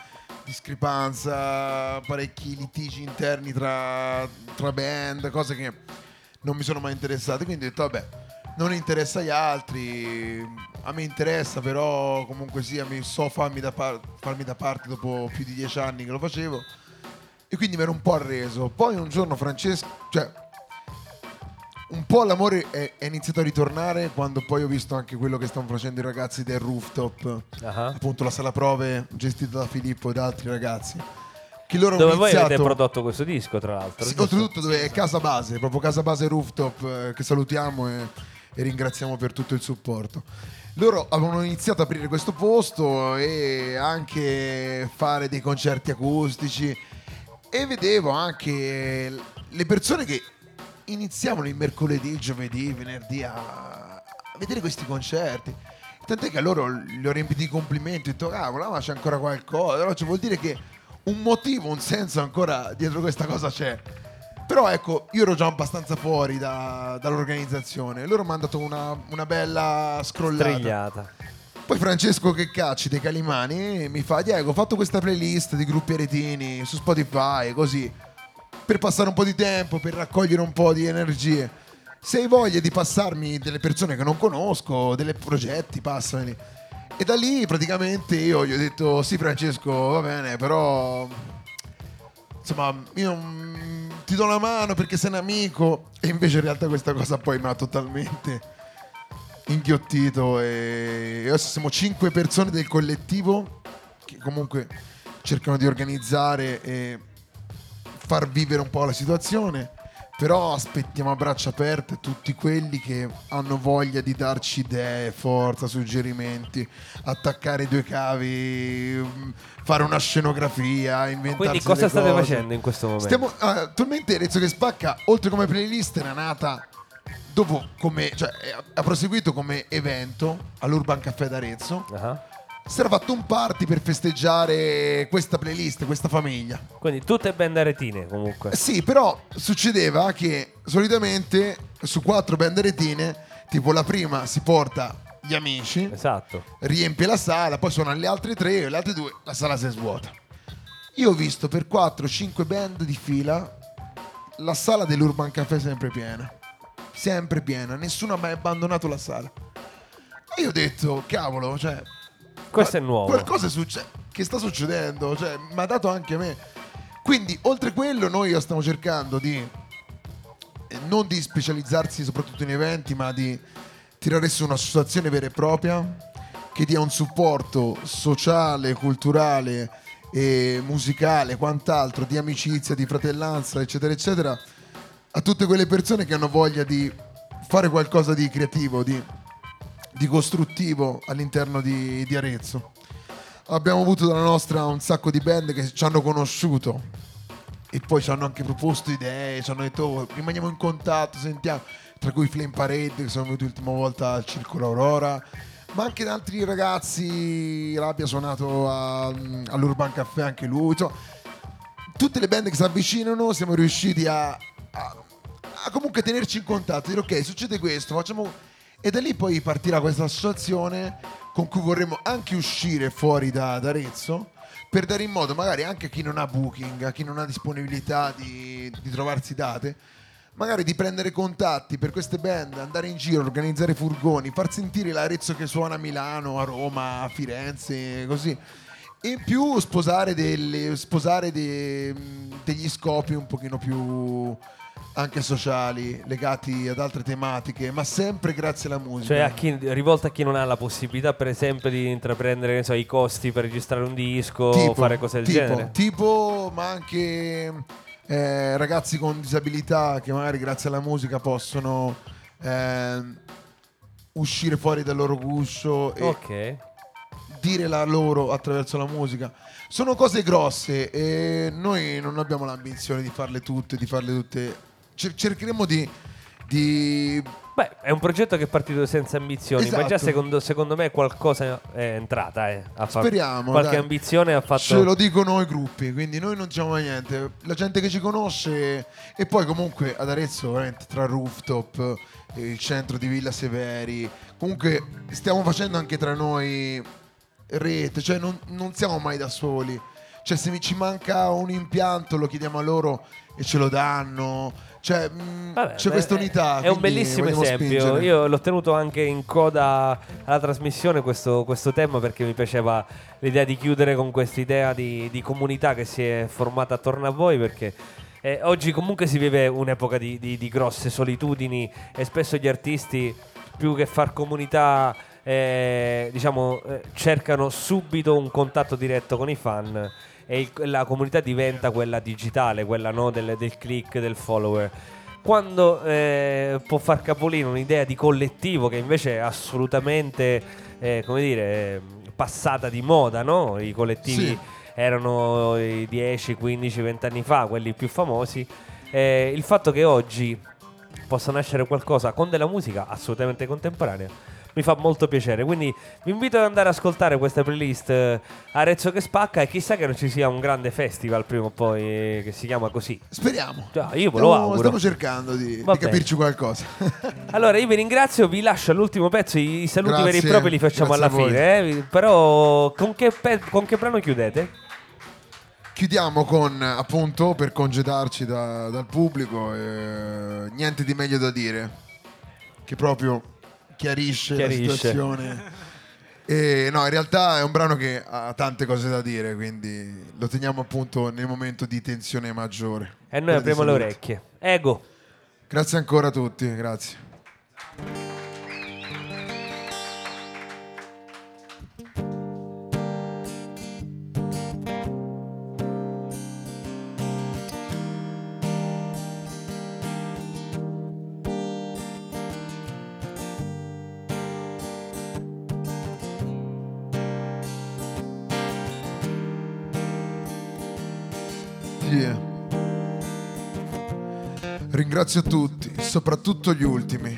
discrepanza, parecchi litigi interni tra, tra band, cose che non mi sono mai interessate. Quindi ho detto, vabbè, non interessa agli altri, a me interessa, però comunque sia, mi so farmi da, par- farmi da parte dopo più di dieci anni che lo facevo. E quindi mi ero un po' arreso. Poi un giorno Francesco, cioè, un po' l'amore è, è iniziato a ritornare quando poi ho visto anche quello che stanno facendo i ragazzi del rooftop, Ah. appunto la sala prove gestita da Filippo e da altri ragazzi. Che loro Dove hanno voi avete iniziato... prodotto questo disco, tra l'altro. Sì, oltretutto dove è casa base, proprio casa base rooftop eh, che salutiamo e, e ringraziamo per tutto il supporto. Loro avevano iniziato ad aprire questo posto e anche fare dei concerti acustici e vedevo anche le persone che iniziavano il mercoledì, il giovedì, il venerdì a, vedere questi concerti. Tant'è che a loro li ho riempiti di complimenti, ho detto cavolo, ma c'è ancora qualcosa. Allora cioè, vuol dire che un motivo, un senso ancora dietro questa cosa c'è. Però ecco, io ero già abbastanza fuori da- dall'organizzazione. Loro mi hanno dato una, una bella scrollata. Strigliata. Poi Francesco che cacci dei Calimani mi fa Diego ho fatto questa playlist di gruppi aretini su Spotify così per passare un po' di tempo per raccogliere un po' di energie se hai voglia di passarmi delle persone che non conosco dei progetti passameli e da lì praticamente io gli ho detto sì Francesco va bene però insomma io mm, ti do la mano perché sei un amico. E invece in realtà questa cosa poi mi ha totalmente inghiottito e adesso siamo cinque persone del collettivo che comunque cercano di organizzare e far vivere un po' la situazione però aspettiamo a braccia aperte tutti quelli che hanno voglia di darci idee, forza, suggerimenti, attaccare due cavi, mm, fare una scenografia, inventarsi Quindi cosa state cose. facendo in questo momento? Stiamo, ah, attualmente Rezzo che spacca, oltre come playlist, era nata dopo come, cioè, ha proseguito come evento all'Urban Caffè d'Arezzo. Ah. Si era fatto un party per festeggiare questa playlist, questa famiglia. Quindi tutte band aretine comunque. Eh Sì, però succedeva che solitamente su quattro banderetine, tipo la prima si porta gli amici, Esatto. riempie la sala, poi suonano le altre tre e le altre due, la sala si svuota. Io ho visto per 4-5 band di fila la sala dell'Urban Café sempre piena. Sempre piena, nessuno ha mai abbandonato la sala. E io ho detto, cavolo, cioè... Questo è nuovo. Qualcosa succe- che sta succedendo, cioè, mi ha dato anche a me. Quindi, oltre quello, noi stiamo cercando di eh, non di specializzarsi soprattutto in eventi, ma di tirare su un'associazione vera e propria che dia un supporto sociale, culturale e musicale, quant'altro, di amicizia, di fratellanza, eccetera, eccetera, a tutte quelle persone che hanno voglia di fare qualcosa di creativo, di, di costruttivo all'interno di, di Arezzo. Abbiamo avuto dalla nostra un sacco di band che ci hanno conosciuto e poi ci hanno anche proposto idee, ci hanno detto "Oh, rimaniamo in contatto, sentiamo, tra cui Flame Parade che sono venuti l'ultima volta al Circolo Aurora, ma anche altri ragazzi, l'abbia suonato a- all'Urban Café anche lui, insomma, tutte le band che si avvicinano siamo riusciti a, a- a comunque tenerci in contatto, dire ok succede questo, facciamo... E da lì poi partirà questa associazione con cui vorremmo anche uscire fuori da, da Arezzo per dare in modo magari anche a chi non ha booking, a chi non ha disponibilità di, di trovarsi date, magari di prendere contatti per queste band, andare in giro, organizzare furgoni, far sentire l'Arezzo che suona a Milano, a Roma, a Firenze, così. E in più sposare, delle- sposare de- degli scopi un pochino più anche sociali, legati ad altre tematiche, ma sempre grazie alla musica. Cioè a chi, rivolta a chi non ha la possibilità, per esempio, di intraprendere so, i costi per registrare un disco o fare cose del tipo, genere. Tipo, ma anche eh, ragazzi con disabilità che magari grazie alla musica possono ehm, uscire fuori dal loro guscio e Ok. Dire la loro attraverso la musica. Sono cose grosse e noi non abbiamo l'ambizione di farle tutte, di farle tutte. Cer- cercheremo di, di Beh, è un progetto che è partito senza ambizioni, ma già Esatto. secondo, secondo me qualcosa è entrata. Eh. Ha fatto- Speriamo, Qualche dai. ambizione ha fatto. Ce lo dicono i gruppi, quindi noi non diciamo mai niente. La gente che ci conosce e poi comunque ad Arezzo, veramente tra rooftop, eh, il centro di Villa Severi, comunque stiamo facendo anche tra noi rete, cioè non, non siamo mai da soli. Cioè se mi ci manca un impianto lo chiediamo a loro e ce lo danno. Cioè mh, Vabbè, c'è questa unità. È un quindi bellissimo esempio. spingere. Io l'ho tenuto anche in coda alla trasmissione questo, questo tema perché mi piaceva l'idea di chiudere con questa idea di, di comunità che si è formata attorno a voi perché eh, oggi comunque si vive un'epoca di, di- di grosse solitudini e spesso gli artisti, più che far comunità, eh, diciamo, eh, cercano subito un contatto diretto con i fan e il- la comunità diventa quella digitale, quella no, del, del click, del follower. Quando eh, può far capolino un'idea di collettivo che invece è assolutamente, eh, come dire, eh, passata di moda, no? I collettivi Sì. erano i 10, 15, 20 anni fa, quelli più famosi. Eh, il fatto che oggi possa nascere qualcosa con della musica assolutamente contemporanea mi fa molto piacere. Quindi vi invito ad andare ad ascoltare questa playlist eh, Arezzo che spacca e chissà che non ci sia un grande festival prima o poi eh, che si chiama così. Speriamo. Già, io ve lo auguro. Stiamo cercando di, di capirci qualcosa. Allora, io vi ringrazio, vi lascio all'ultimo pezzo. I, saluti Grazie, veri e propri li facciamo alla fine. eh. Però, con che, pe- con che brano chiudete? Chiudiamo con appunto per congedarci da- dal pubblico. eh, niente di meglio da dire. Che proprio chiarisce, Chiarisce. la situazione. E no, in realtà è un brano che ha tante cose da dire, quindi lo teniamo appunto nel momento di tensione maggiore. E noi apriamo le orecchie. Ego. Grazie ancora a tutti, grazie. Ringrazio tutti, soprattutto gli ultimi,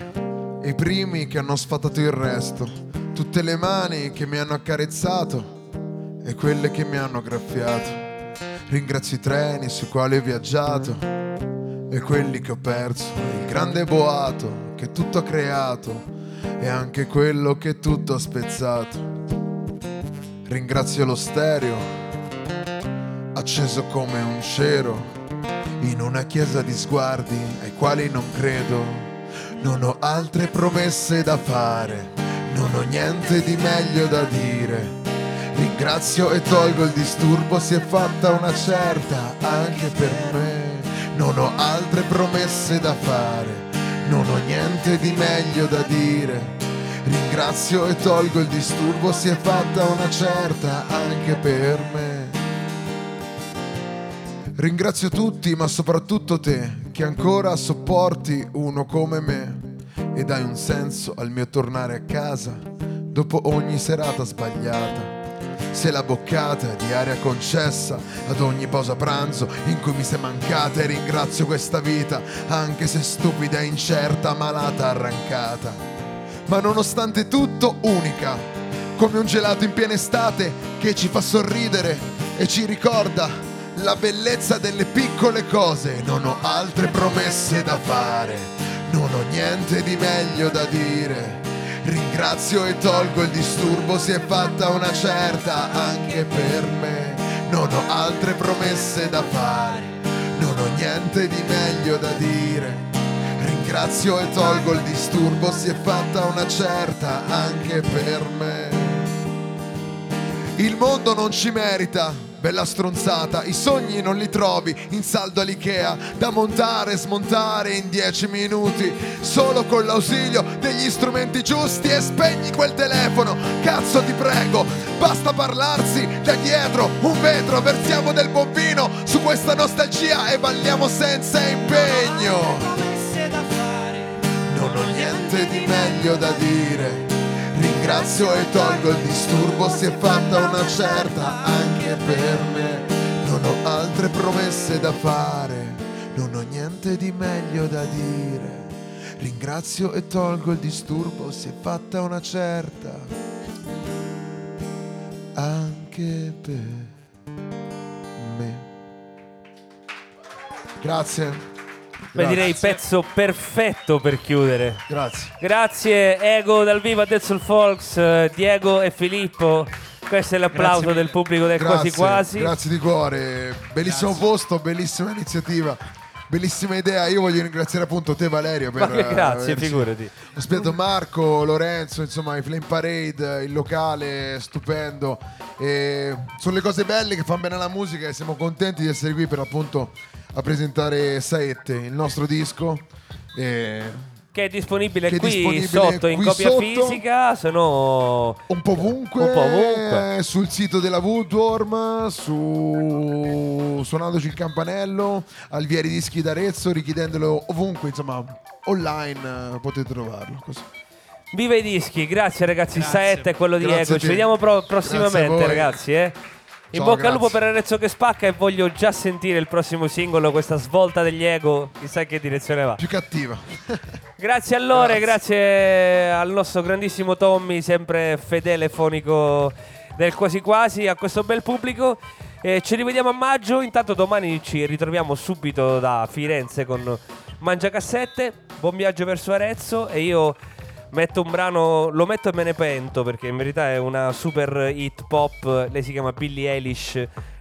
i primi che hanno sfatato il resto, tutte le mani che mi hanno accarezzato e quelle che mi hanno graffiato. Ringrazio i treni sui quali ho viaggiato e quelli che ho perso, il grande boato che tutto ha creato e anche quello che tutto ha spezzato. Ringrazio lo stereo acceso come un cero in una chiesa di sguardi ai quali non credo. Non ho altre promesse da fare, non ho niente di meglio da dire. Ringrazio e tolgo il disturbo, si è fatta una certa anche per me. Non ho altre promesse da fare, non ho niente di meglio da dire. Ringrazio e tolgo il disturbo, si è fatta una certa anche per me. Ringrazio tutti, ma soprattutto te, che ancora sopporti uno come me e dai un senso al mio tornare a casa dopo ogni serata sbagliata. Sei la boccata di aria concessa ad ogni pausa pranzo in cui mi sei mancata e ringrazio questa vita, anche se stupida, incerta, malata, arrancata. Ma nonostante tutto unica, come un gelato in piena estate che ci fa sorridere e ci ricorda la bellezza delle piccole cose. Non ho altre promesse da fare, non ho niente di meglio da dire. Ringrazio e tolgo il disturbo, si è fatta una certa anche per me. Non ho altre promesse da fare, non ho niente di meglio da dire. Ringrazio e tolgo il disturbo, si è fatta una certa anche per me. Il mondo non ci merita, bella stronzata, i sogni non li trovi in saldo all'Ikea, da montare e smontare in dieci minuti, solo con l'ausilio degli strumenti giusti e spegni quel telefono, cazzo ti prego, basta parlarsi da dietro un vetro, versiamo del buon vino su questa nostalgia e balliamo senza impegno. Non ho niente di meglio da dire. Ringrazio e tolgo il disturbo, si è fatta una certa anche per me. Non ho altre promesse da fare, non ho niente di meglio da dire. Ringrazio e tolgo il disturbo, si è fatta una certa anche per me. Grazie. Beh, Grazie. direi pezzo perfetto per chiudere. Grazie. Grazie Ego dal vivo a Dead Soul Folks, Diego e Filippo. Questo è l'applauso Grazie del pubblico del Grazie, quasi quasi. Grazie di cuore, bellissimo posto, bellissima iniziativa, bellissima idea. Io voglio ringraziare appunto te Valerio per Ma che eh, grazie, averci figurati. ospitato Marco, Lorenzo, insomma i Flame Parade, il locale stupendo. E sono le cose belle che fanno bene alla musica e siamo contenti di essere qui per appunto a presentare Saette, il nostro disco. E Che è disponibile Che è qui disponibile sotto in qui copia sotto. fisica, se no... un po' ovunque, Un po' ovunque. sul sito della Woodworm, su suonandoci il campanello, al Vieri Dischi d'Arezzo, richiedendolo ovunque, insomma, online eh, potete trovarlo. Così. Viva i dischi, grazie ragazzi, Grazie. Saette è quello di Grazie Ego, ci vediamo pro- prossimamente ragazzi, eh. In Ciao, bocca al lupo grazie. per Arezzo che spacca e voglio già sentire il prossimo singolo, questa svolta degli Ego, chissà che direzione va. Più cattiva. Grazie a Lore, Grazie. grazie al nostro grandissimo Tommy, sempre fedele fonico del quasi quasi, a questo bel pubblico. E ci rivediamo a maggio, intanto domani ci ritroviamo subito da Firenze con Mangiacassette, buon viaggio verso Arezzo e io metto un brano, lo metto e me ne pento perché in verità è una super hit pop, lei si chiama Billie Eilish,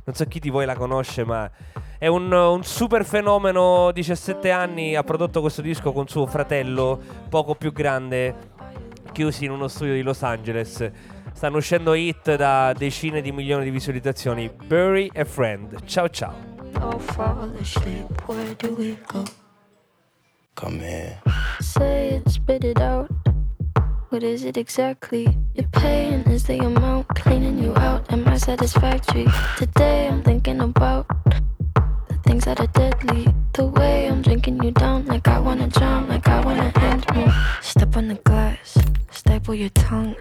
non so chi di voi la conosce ma è un, un super fenomeno, 17 anni, ha prodotto questo disco con suo fratello, poco più grande, chiusi in uno studio di Los Angeles. Stanno uscendo hit da decine di milioni di visualizzazioni. Bury a Friend. Ciao ciao. all fall asleep. Where do we go? Come here. Say it, spit it out. What is it exactly? Your pain is the amount cleaning you out. Am I satisfactory? Today I'm thinking about the things that are deadly. The way I'm drinking you down, like I wanna drown, like I wanna end me. Step on the glass, staple your tongue.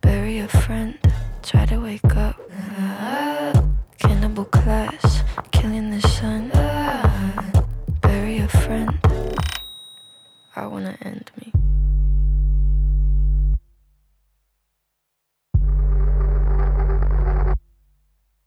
Bury a friend, try to wake up. Cannibal class, killing the sun. Bury a friend. I wanna end me.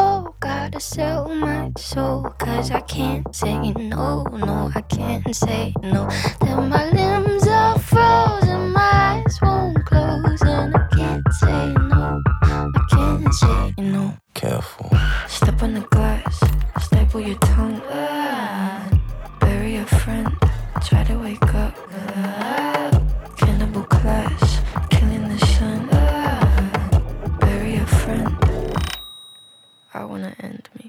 Oh, gotta sell my soul, cause I can't say no, no, I can't say no. Then my limbs are frozen, my eyes won't close, and I can't say no, I can't say no. Careful. Step on the glass, staple your tongue, uh, bury a friend, try to wake up. Uh, cannibal class. I want to end me.